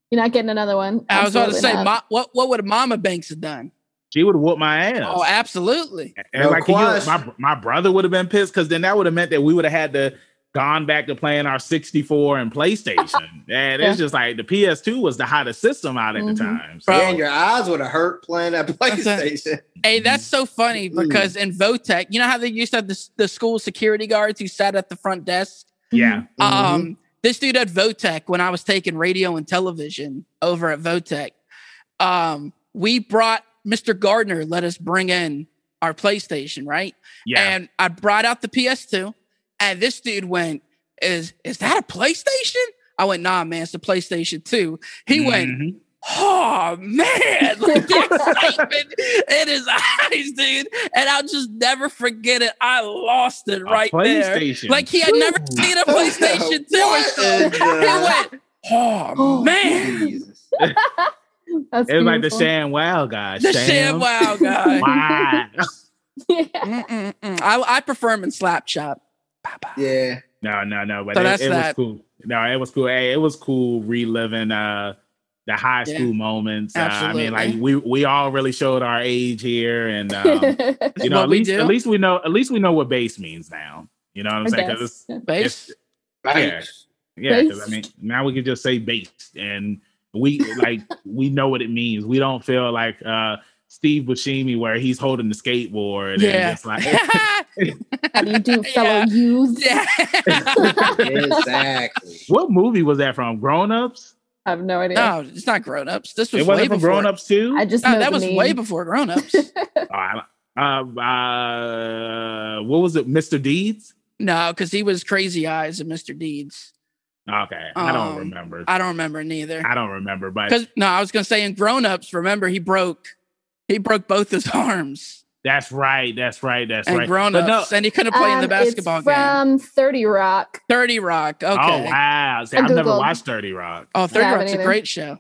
You're not getting another one. I was about to say. Ma- what what would Mama Banks have done? she would have whooped my ass. Oh, absolutely. and No like you know, my my brother would have been pissed because then that would have meant that we would have had to gone back to playing our 64 and PlayStation. [laughs] and Yeah. it's just like the PS2 was the hottest system out at Mhm. the time. So Bro. Yeah, and your eyes would have hurt playing that [laughs] That's a- PlayStation. Hey, that's so funny Mm. because in Votech, you know how they used to have the, the school security guards who sat at the front desk? yeah. Mhm. Um, this dude at Votech, when I was taking radio and television over at Votech, um, we brought Mr. Gardner, let us bring in our PlayStation, right? Yeah. And I brought out the PS2, and this dude went, Is is that a PlayStation? I went, nah, man, it's the PlayStation 2. He went, Mhm. oh man, [laughs] like [laughs] the excitement in his [laughs] eyes, dude. And I'll just never forget it. I lost it right there. Like he had never seen a PlayStation 2 or What so. He went, [gasps] oh man, That's it was like the beautiful. Sham Wow guy. the ShamWow guy. Wow. Yeah. I, I prefer him in Slap Chop. Bye-bye. Yeah. No, no, no. But So it, it was cool. No, it was cool. Hey, it was cool reliving uh the high Yeah. school moments. Uh, I mean, like we we all really showed our age here, and um, [laughs] you know, at least do. at least we know at least we know what base means now. You know what I'm I saying? Because Yeah. Base. Yeah. yeah, 'cause, I mean, now we can just say base, and we like we know what it means. We don't feel like uh Steve Buscemi where he's holding the skateboard and Yeah. just like How [laughs] do you do, [laughs] fellow Yeah. youth? yeah. Exactly. [laughs] what movie was that from? Grown Ups? I have no idea. no, it's not grown ups. This was It way wasn't from before. Grown Ups too. I just No, that was name. way before grown ups. Oh, I- uh, uh, what was it, Mr. Deeds? no, because he was crazy eyes and Mr. Deeds. Okay, I don't Um, remember. I don't remember neither. I don't remember, but Because no, I was gonna say in grown ups, remember he broke he broke both his [laughs] arms that's right. That's right. That's and right. grown But ups, no- and he couldn't play in the Um, basketball it's game. from 30 Rock. 30 Rock. Okay. Oh wow! See, I I've never watched Thirty Rock. Oh, 30 Yeah, I Rock's a great show.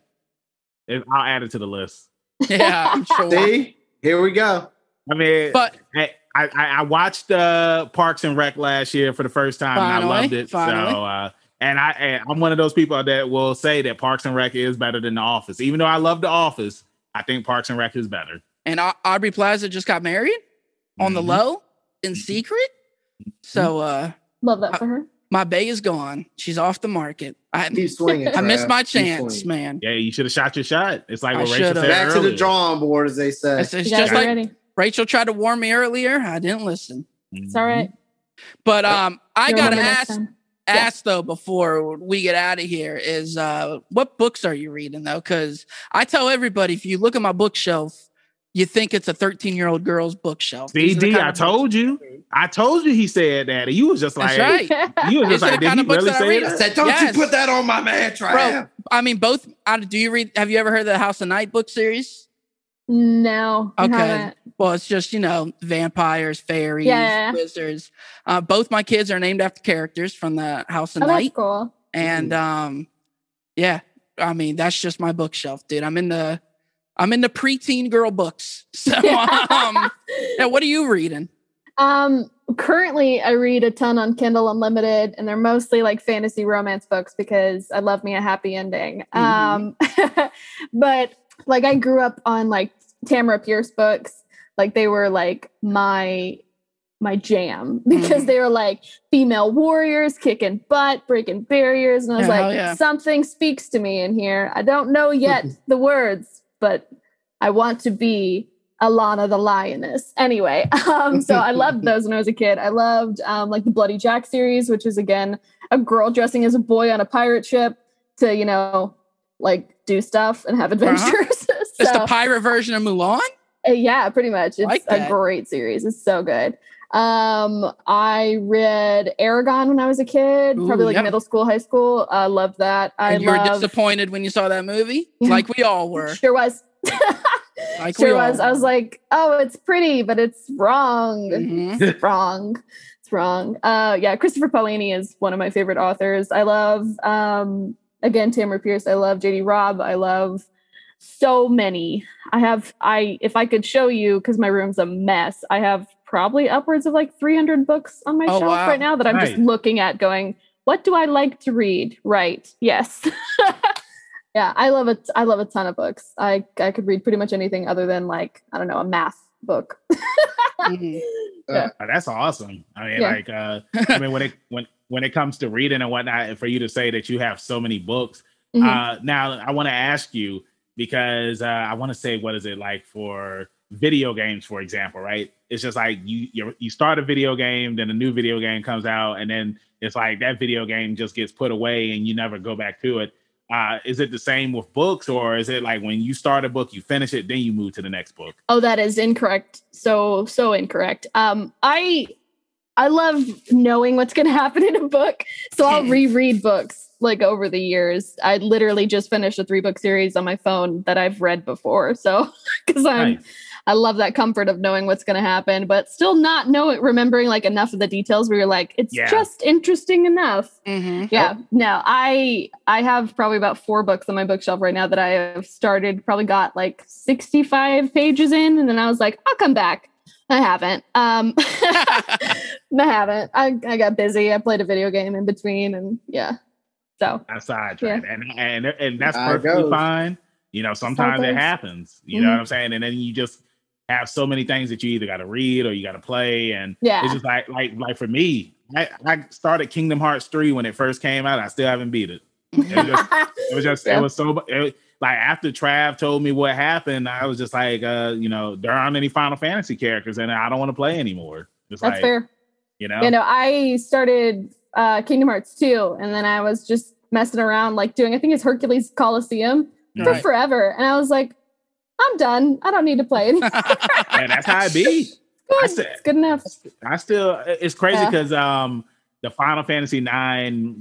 It- I'll add it to the list. [laughs] Yeah, sure. See, here we go. I mean, But I, I I watched uh, Parks and Rec last year for the first time, and I loved it. finally. So, uh, and I and I'm one of those people that will say that Parks and Rec is better than The Office, even though I love The Office. I think Parks and Rec is better. and Au- Aubrey Plaza just got married on the Mhm. low in secret. So uh Love that for her. my bay is gone. She's off the market. I Keep swinging. [laughs] I missed my chance, man. Yeah, you should have shot your shot. It's like I what Rachel should've. said Back to the drawing board, as they say. It's, it's You just like ready. Rachel tried to warn me earlier. I didn't listen. It's all right. But um I You'll gotta ask time. Ask though before we get out of here is uh what books are you reading though because i tell everybody if you look at my bookshelf you think it's a 13 year old girl's bookshelf These are the CD, I told you. I told you he said that. And you was just like, that's right [laughs] you was just like, did kind he really that say read. I said, don't Yes. you put that on my man, Trav. bro i mean both do you read have you ever heard of the house of night book series No. I Okay. Haven't. well it's just you know vampires fairies Yeah. wizards uh, both my kids are named after characters from the house of Oh, that's night cool. and um yeah i mean that's just my bookshelf dude i'm in the i'm in the preteen girl books [laughs] so um yeah what are you reading Um, currently, I read a ton on Kindle Unlimited, and they're mostly like fantasy romance books because I love me a happy ending. Um, [laughs] but like I grew up on like Tamora Pierce books, like they were like my my jam [laughs] because Mhm. they were like female warriors kicking butt, breaking barriers, and I was Yeah, like, yeah. something speaks to me in here. I don't know yet the words, but I want to be Alanna the lioness. Anyway, [laughs] um, so I loved [laughs] those when I was a kid. I loved um, like the Bloody Jack series, which is again a girl dressing as a boy on a pirate ship to you know like do stuff and have adventures. It's so, the pirate version of Mulan. Uh, yeah, pretty much. It's Like a great series. It's so good. Um, I read Eragon when I was a kid, Ooh, probably like yeah. middle school, high school. I loved that. I And you were disappointed when you saw that movie, Yeah. like we all were. [laughs] Sure was. [laughs] Like sure was. I was like, oh, it's pretty, but it's wrong. Mhm. It's wrong. It's wrong. Uh, yeah, Christopher Paolini is one of my favorite authors. I love, um, again, Tamora Pierce. I love JD Robb. I love so many. I have, I, if I could show you, because my room's a mess, I have probably upwards of like 300 books on my Oh, shelf wow. right now that I'm just looking at going, what do I like to read? Right. Yes. [laughs] yeah, I love it. I love a ton of books. I, I could read pretty much anything other than like, I don't know, a math book. [laughs] Mhm. Uh, that's awesome. I mean, Yeah. like, uh, [laughs] I mean, when it when when it comes to reading and whatnot, for you to say that you have so many books. Mhm. Uh, now, I want to ask you because uh, I want to say, what is it like for video games, for example? Right? It's just like you you you start a video game, then a new video game comes out, and then it's like that video game just gets put away, and you never go back to it. Uh, is it the same with books, or is it like when you start a book, you finish it, then you move to the next book? Oh, that is incorrect. So so incorrect. Um, I I love knowing what's going [laughs] to happen in a book, so I'll [laughs] reread books like over the years. I literally just finished a three book series on my phone that I've read before. [laughs] So because I'm Nice. I love that comfort of knowing what's going to happen, but still not know it, remembering like enough of the details where you're like, it's Yeah. just interesting enough. Mhm. Yeah, no, I I have probably about four books on my bookshelf right now that I have started. Probably got like sixty five pages in, and then I was like, I'll come back. I haven't. Um, [laughs] [laughs] I haven't. I I got busy. I played a video game in between, and yeah. So That's sidetracked, and and and that's How it perfectly goes. fine. You know, sometimes it happens. You know Mhm. what I'm saying, and then you just have so many things that you either got to read or you got to play, and yeah, it's just like like like for me, I, I started Kingdom Hearts three when it first came out. I still haven't beat it. It was just, it was just [laughs] Yeah. it was so it, like after Trav told me what happened, I was just like, uh, you know, there aren't any Final Fantasy characters, and I don't want to play anymore. It's that's like, fair. you know, You know, I started uh, Kingdom Hearts 2, and then I was just messing around, like doing, I think it's Hercules Coliseum for Right. forever. And I was like, I'm done. I don't need to play [laughs] anymore. and that's how it be. I Good. It's good enough. I still it's crazy Yeah. because um the Final Fantasy IX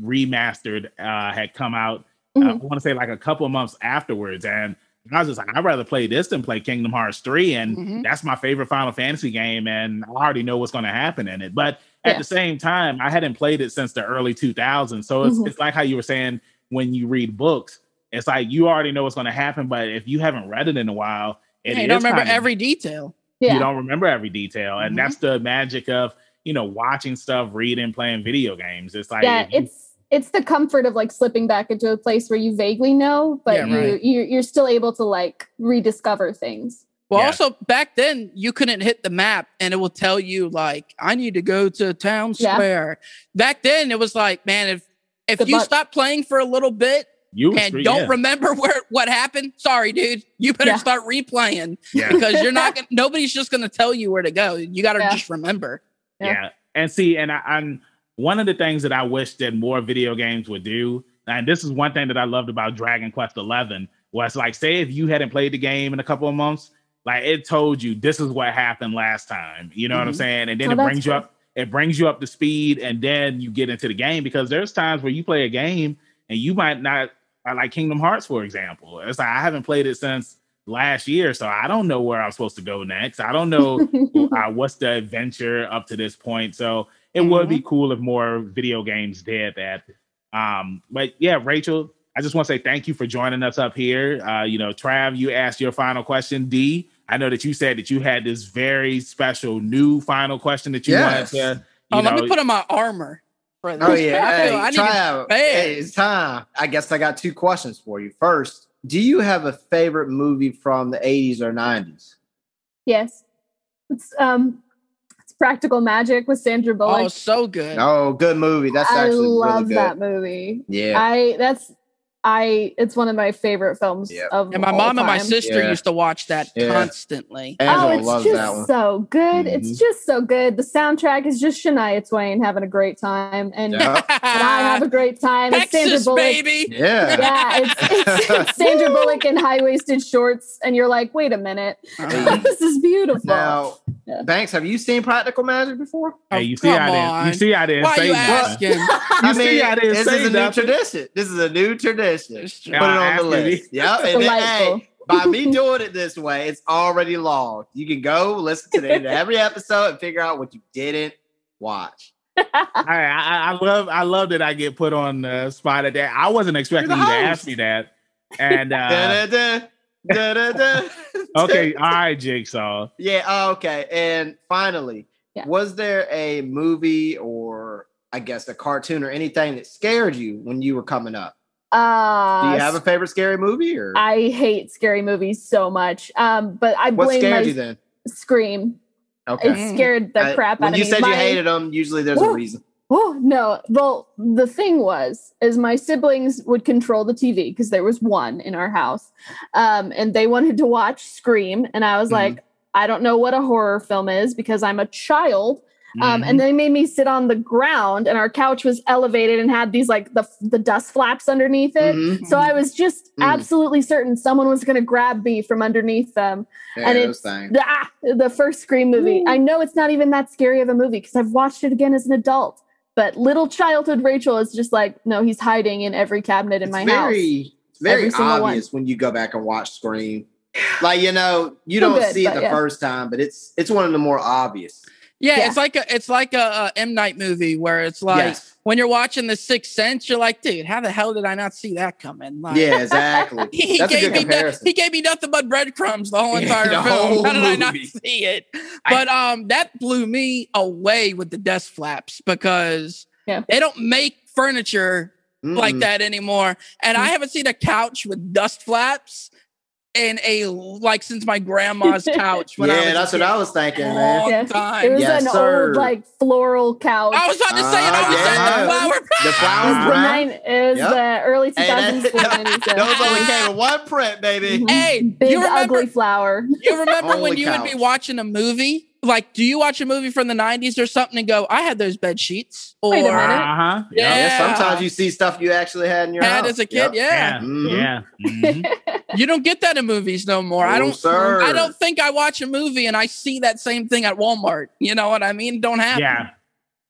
remastered uh had come out uh, I Mhm. want to say like a couple of months afterwards and I was just like I'd rather play this than play Kingdom Hearts 3 and Mhm. that's my favorite Final Fantasy game and I already know what's going to happen in it but at Yeah. the same time I hadn't played it since the early 2000s so it's Mhm. it's like how you were saying when you read books it's like you already know what's going to happen but if you haven't read it in a while it Yeah, you don't remember kinda- every detail. Yeah. you don't remember every detail and Mhm. that's the magic of you know watching stuff reading playing video games it's like yeah, you- it's it's the comfort of like slipping back into a place where you vaguely know, but Yeah, you, right. you you're still able to like rediscover things. Well, Yeah. also back then you couldn't hit the map and it will tell you like I need to go to town Yeah. square. Back then it was like, man, if if Good you luck. stop playing for a little bit you and screw- don't yeah, remember [laughs] where what happened, sorry, dude, you better Yeah. start replaying yeah, [laughs] because you're not [laughs] gonna, nobody's just gonna tell you where to go. You got to Yeah. just remember. Yeah. yeah. and see and I, i'm one of the things that i wish that more video games would do and this is one thing that i loved about dragon quest 11 was like say if you hadn't played the game in a couple of months like it told you this is what happened last time you know what i'm Mhm. saying and then Oh, it brings you up it brings you up to speed and then you get into the game because there's times where you play a game and you might not like Kingdom Hearts, for example. It's like I haven't played it since last year, so I don't know where I'm supposed to go next. I don't know uh, [laughs] what's the adventure up to this point. So it would be cool if more video games did that. Um, but yeah, Rachel, I just want to say thank you for joining us up here. Uh, you know, Trav, you asked your final question. D, I know that you said that you had this very special new final question that you Yes. wanted to. Oh, You let know, me put on my armor for this. Oh [laughs] yeah, I, hey, I need try out. bad. Hey, it's time. I guess I got two questions for you. First, do you have a favorite movie from the 80s or 90s? Yes. It's um it's practical magic with Sandra Bullock. Oh, Bullock. so good. Oh, good movie. That's actually. I actually love really that movie. Yeah. I that's I it's one of my favorite films Yep. of And my all mom and my sister Yeah. used to watch that Yeah. constantly. Angela oh, it's loves just that one. so good. It's Mhm. just so good. The soundtrack is just Shania Twain having a great time, and, Yeah. [laughs] and I have a great time. It's Sandra Bullock. baby. Yeah. Yeah, it's, it's, it's [laughs] [laughs] Sandra Bullock in high waisted shorts, and you're like, wait a minute, Uh, this is beautiful. Now, Yeah. Banks, have you seen Practical Magic before? Hey, Oh, you see, I didn't. You see, I didn't Why say you nothing. asking? I see, I didn't this say is a new tradition. This is a new tradition. It's Put it on the list. [laughs] Yep. And then, hey, by me doing it this way, it's already logged. You can go listen to the end of every episode and figure out what you didn't watch. [laughs] I, I, I love I love that I get put on the spot at that. I wasn't expecting You're you the to ask me that. And uh, [laughs] Da-da-da, da-da-da. okay, all right, Jigsaw. Yeah. oh, okay. And finally, Yeah. was there a movie or I guess a cartoon or anything that scared you when you were coming up? Uh, Do you have a favorite scary movie or I hate scary movies so much. Um, but I what blame scared my you then? Scream. Okay. It scared the I- crap out of me. you me. said you hated them, usually there's a reason. Oh no! Well, the thing was, is my siblings would control the TV because there was one in our house, um, and they wanted to watch Scream, and I was Mhm. like, I don't know what a horror film is because I'm a child. Um, Mhm. and they made me sit on the ground, and our couch was elevated and had these like the the dust flaps underneath it. Mhm. So I was just Mm. absolutely certain someone was going to grab me from underneath them. And it's the, ah, the first Scream movie. I know it's not even that scary of a movie because I've watched it again as an adult. But little childhood Rachel is just like, no, he's hiding in every cabinet in It's my very, house. it's very Every single one. obvious when you go back and watch Scream. Like you know, you don't see it the yeah. first time, but it's it's one of the more obvious. Yeah, Yeah. it's like a it's like a, a M Night movie where it's like yes. when you're watching The Sixth Sense, you're like, dude, how the hell did I not see that coming? Like, Yeah, exactly. He, [laughs] he That's a gave me no- he gave me nothing but breadcrumbs the whole [laughs] entire the film. whole How did I not see it? But um, that blew me away with the desk flaps because Yeah. they don't make furniture like Mm-mm. that anymore. And Mm. I haven't seen a couch with dust flaps in a like since my grandma's [laughs] couch. When I was Yeah, that's what. I was thinking, Long man. Yeah. time. It was Yes, an sir. old like floral couch. I was about to say it. I Ah, was yeah. at the flower. The it flower was the, nine, it was Yep. the early 2000s. Hey, that- [laughs] when was Those only came in one print, baby. Mhm. [laughs] Hey, big you remember? ugly flower. You remember when Only you would be watching a movie? Like, do you watch a movie from the '90s or something and go, "I had those bed sheets"? Or Wait a Uh-huh. Yeah. Yeah, sometimes you see stuff you actually had in your had house. as a kid? Yep. Yeah, Yeah. Mhm. Yeah. Mhm. you don't get that in movies no more. I don't. sir. I don't think I watch a movie and I see that same thing at Walmart. You know what I mean? Don't happen. Yeah.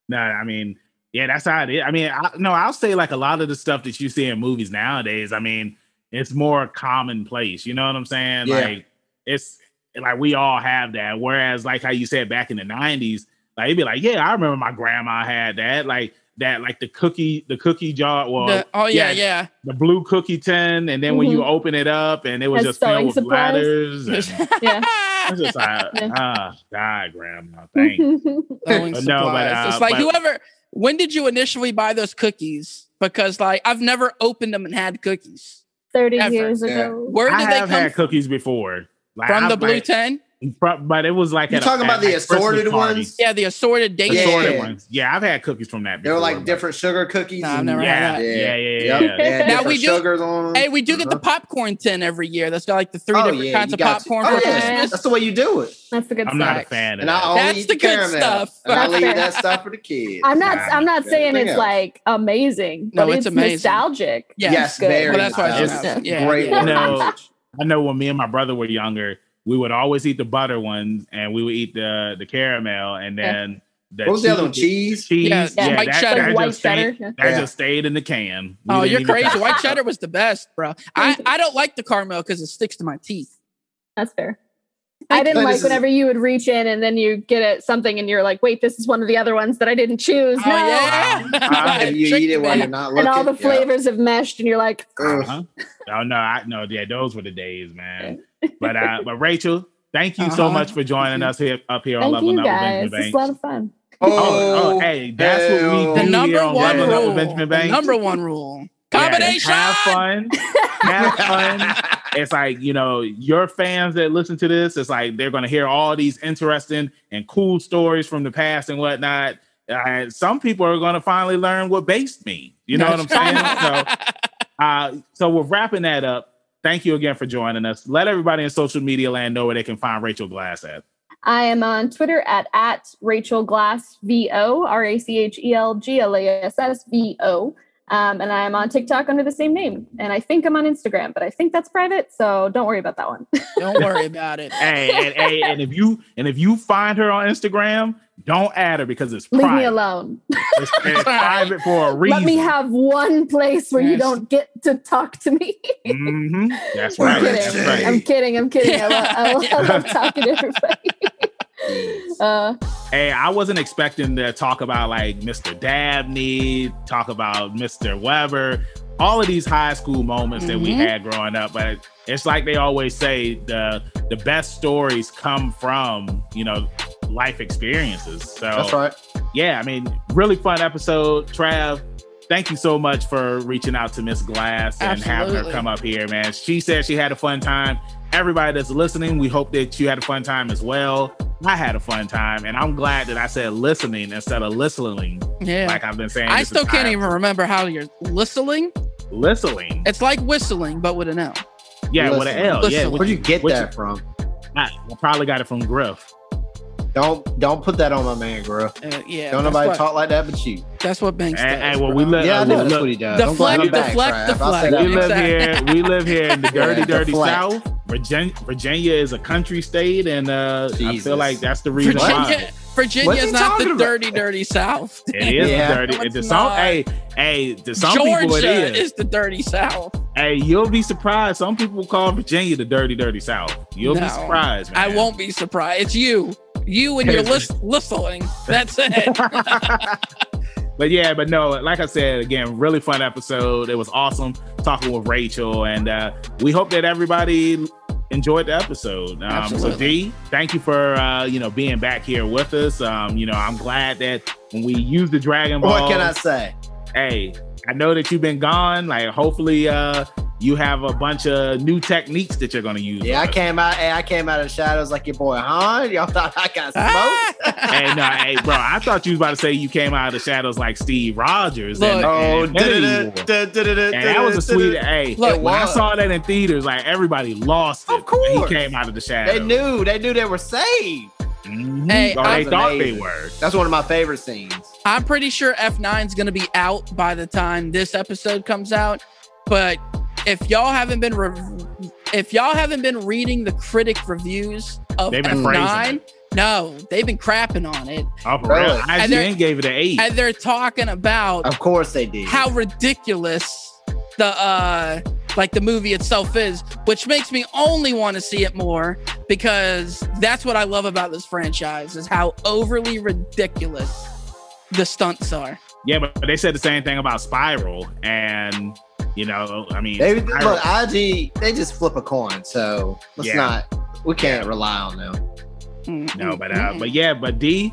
No, I mean, yeah, that's how it is. I mean, I, no, I'll say like a lot of the stuff that you see in movies nowadays. I mean, it's more commonplace. You know what I'm saying? Yeah. Like it's like we all have that. Whereas, like how you said back in the '90s, like it'd be like, yeah, I remember my grandma had that. Like that, like the cookie, the cookie jar. Well, The- oh yeah, yeah, yeah. the blue cookie tin, and then when you open it up, and it was Has just filled with supplies. ladders. And [laughs] Yeah. it's just like, [laughs] Yeah. ah, God, grandma, [laughs] thank you. Sewing But no, but, uh, it's like but- whoever. When did you initially buy those cookies? Because like I've never opened them and had cookies. 30 Ever. years Yeah. ago. Where did I they come had cookies before. Like, from? The I've, blue like, ten? But it was like You at a- talking about at, the assorted ones? Yeah, the assorted date. Yeah. Assorted ones. Yeah, I've had cookies from that. They were before, like but- different sugar cookies. Nah, I've never Yeah, had yeah, that. yeah, yeah, Yep. yeah. Now we different do- sugars on. Hey, we do get the Uh-huh. popcorn tin every year. That's got like the three Oh, different yeah, kinds of got to. popcorn Oh, for yeah. Christmas. That's the way you do it. That's the good I'm not a stuff. fan of And that. I only That's eat the the, good stuff. And I That's leave fair. that [laughs] stuff for the kids. I'm not. I'm not saying it's like amazing, No, but it's it's, amazing. nostalgic. Yes. Yes, good. very. That's why it's- it's, it's yeah, great. Yeah. No. I know when me and my brother were younger, we would always eat the butter ones, and we would eat the the caramel, and Yeah. then the What was the other one? Cheese? Cheese, Yeah, yeah, white that, cheddar. that white just stayed, cheddar, yeah. that just stayed in the can. We Oh, you're crazy. White cheddar was the best, bro. I, [laughs] I don't like the caramel because it sticks to my teeth. That's fair. I didn't like whenever you would reach in and then you get it something and you're like, wait, this is one of the other ones that I didn't choose. Oh no. yeah, Uh, you eat it while you're not looking. And all the Yeah. flavors have meshed and you're like, Uh-huh. Oh no, I no, yeah, those were the days, man. But uh, but Rachel, thank you so Uh-huh. much for joining us here up here on Thank Leveling you Up with guys. Benjamin It's a lot of fun. Oh, oh, hey, that's what we hell. do The number here on one Leveling Up with rule. Benjamin The number one rule. Yeah, Combination. have fun. Have fun. [laughs] it's like you know your fans that listen to this it's like they're going to hear all these interesting and cool stories from the past and whatnot. And some people are going to finally learn what based mean. You know what i'm saying? So [laughs] uh so we're wrapping that up. Thank you again for joining us. Let everybody in social media land know where they can find rachel glass at. I am on Twitter at, at Rachel Glass VO, R A C H E L G L A S S V O. Um, and I am on TikTok under the same name. And I think I'm on Instagram, but I think that's private. So don't worry about that one. [laughs] Don't worry about it. hey and, hey, and [laughs] if you and if you find her on instagram don't add her because it's Leave me alone. it's, it's [laughs] private for a reason Let me have one place where you don't get to talk to me. hmm that's I'm right kidding. that's right I'm kidding. I'm kidding. I, love, I, love, I love talking to everybody. Uh, Hey, I wasn't expecting to talk about like Mr. Dabney, talk about Mr. Weber, all of these high school moments that we Mhm. had growing up. But it's like they always say the the best stories come from you know life experiences. So That's right. yeah, I mean, really fun episode, Trav. Thank you so much for reaching out to Miss Glass and having her come up here, man. She said she had a fun time. Everybody that's listening, we hope that you had a fun time as well. I had a fun time, and I'm glad that I said listening instead of listening, Yeah. like I've been saying. I still can't entire- even remember how you're listening. listening. It's like whistling, but with an L. Yeah, with an Listening. L. Yeah, Listening. what Where'd you get what that from? I, I probably got it from Griff. Don't don't put that on my man, bro. Uh, yeah. Don't nobody what, talk like that but you. That's what Banks Hey, does. hey, well, we live. Yeah, I know that's look- what he does. Deflect, Don't blame him back, deflect, Trav. I'll say deflect. we live here. We live here in the dirty, Yeah, dirty deflect. South. Virginia, Virginia is a country state, and uh, I feel like that's the reason Virginia, why. Virginia is not the about? dirty, dirty South. It is Yeah. dirty. No, it's to some, not. hey, hey, to some Georgia people it is. is the dirty South. Hey, you'll be surprised. Some people call Virginia the dirty, dirty South. You'll be surprised, man. I won't be surprised. It's you. You and your list, listening. That's it. [laughs] [laughs] but yeah, but no, like I said, again, really fun episode. It was awesome talking with Rachel, and uh, we hope that everybody enjoyed the episode. Um, so Absolutely. D, thank you for uh, you know being back here with us. Um, you know, I'm glad that when we use the Dragon Ball, What can I say? hey, I know that you've been gone. Like, hopefully, uh, you have a bunch of new techniques that you're gonna use. Yeah, I came out. Hey, I came out of the shadows like your boy Han. Y'all thought I got [laughs] smoked. hey, no, hey, bro. I thought you was about to say you came out of the shadows like Steve Rogers. Look. and, oh, and that was a sweet. Hey, Look, when I saw that in theaters, like everybody lost it. Of course. he came out of the shadows. They knew. They knew they were saved. Mhm. Hey, or they thought they were. That's one of my favorite scenes. I'm pretty sure F9 is going to be out by the time this episode comes out. But if y'all haven't been rev- if y'all haven't been reading the critic reviews of They've been praising F9, no, they've been crapping on it, Oh, for Really? real. And they're- IGN gave it an eight. and they're talking about Of course they did. how ridiculous the uh like the movie itself is, which makes me only want to see it more because that's what I love about this franchise is how overly ridiculous the stunts are. yeah, but they said the same thing about Spiral, and you know, I mean, They, Spiral- look, IG, they just flip a coin. So let's Yeah. not. We can't rely on them. No, but uh, but yeah, but D,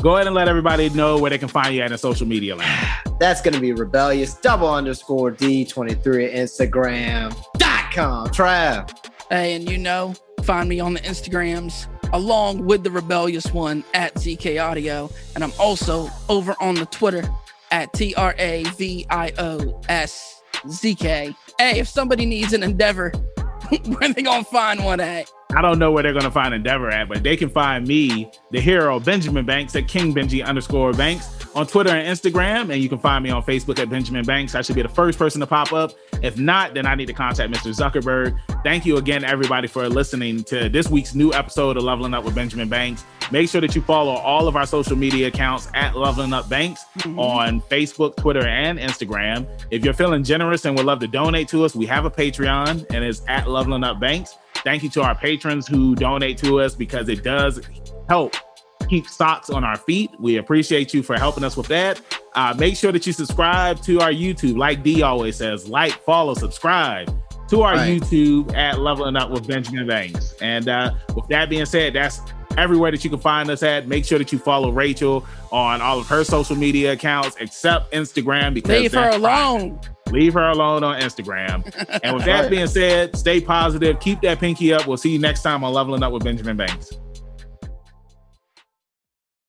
go ahead and let everybody know where they can find you at in social media land. [sighs] That's going to be rebellious double underscore D23 at Instagram dot com. Trav. Hey, and you know, find me on the Instagrams along with the rebellious one at ZK Audio. And I'm also over on the Twitter at T R A V I O S Z K. Hey, if somebody needs an endeavor, [laughs] where they gonna find one at? I don't know where they're gonna find Endeavor at, but they can find me, the hero Benjamin Banks at King Benji underscore Banks on Twitter and Instagram, and you can find me on Facebook at Benjamin Banks. I should be the first person to pop up. If not, then I need to contact Mr. Zuckerberg. Thank you again, everybody, for listening to this week's new episode of Leveling Up with Benjamin Banks. Make sure that you follow all of our social media accounts at Leveling Up Banks mm-hmm. on Facebook, Twitter, and Instagram. If you're feeling generous and would love to donate to us, we have a Patreon and it's at Leveling Up Banks. Thank you to our patrons who donate to us because it does help keep socks on our feet. We appreciate you for helping us with that. Uh, make sure that you subscribe to our YouTube, like D always says, like, follow, subscribe. to our Right. YouTube at Leveling Up with Benjamin Banks. And uh, with that being said, that's everywhere that you can find us at. Make sure that you follow Rachel on all of her social media accounts except Instagram because Leave her that's private. alone. Leave her alone on Instagram. and with [laughs] that being said, stay positive, keep that pinky up. We'll see you next time on Leveling Up with Benjamin Banks.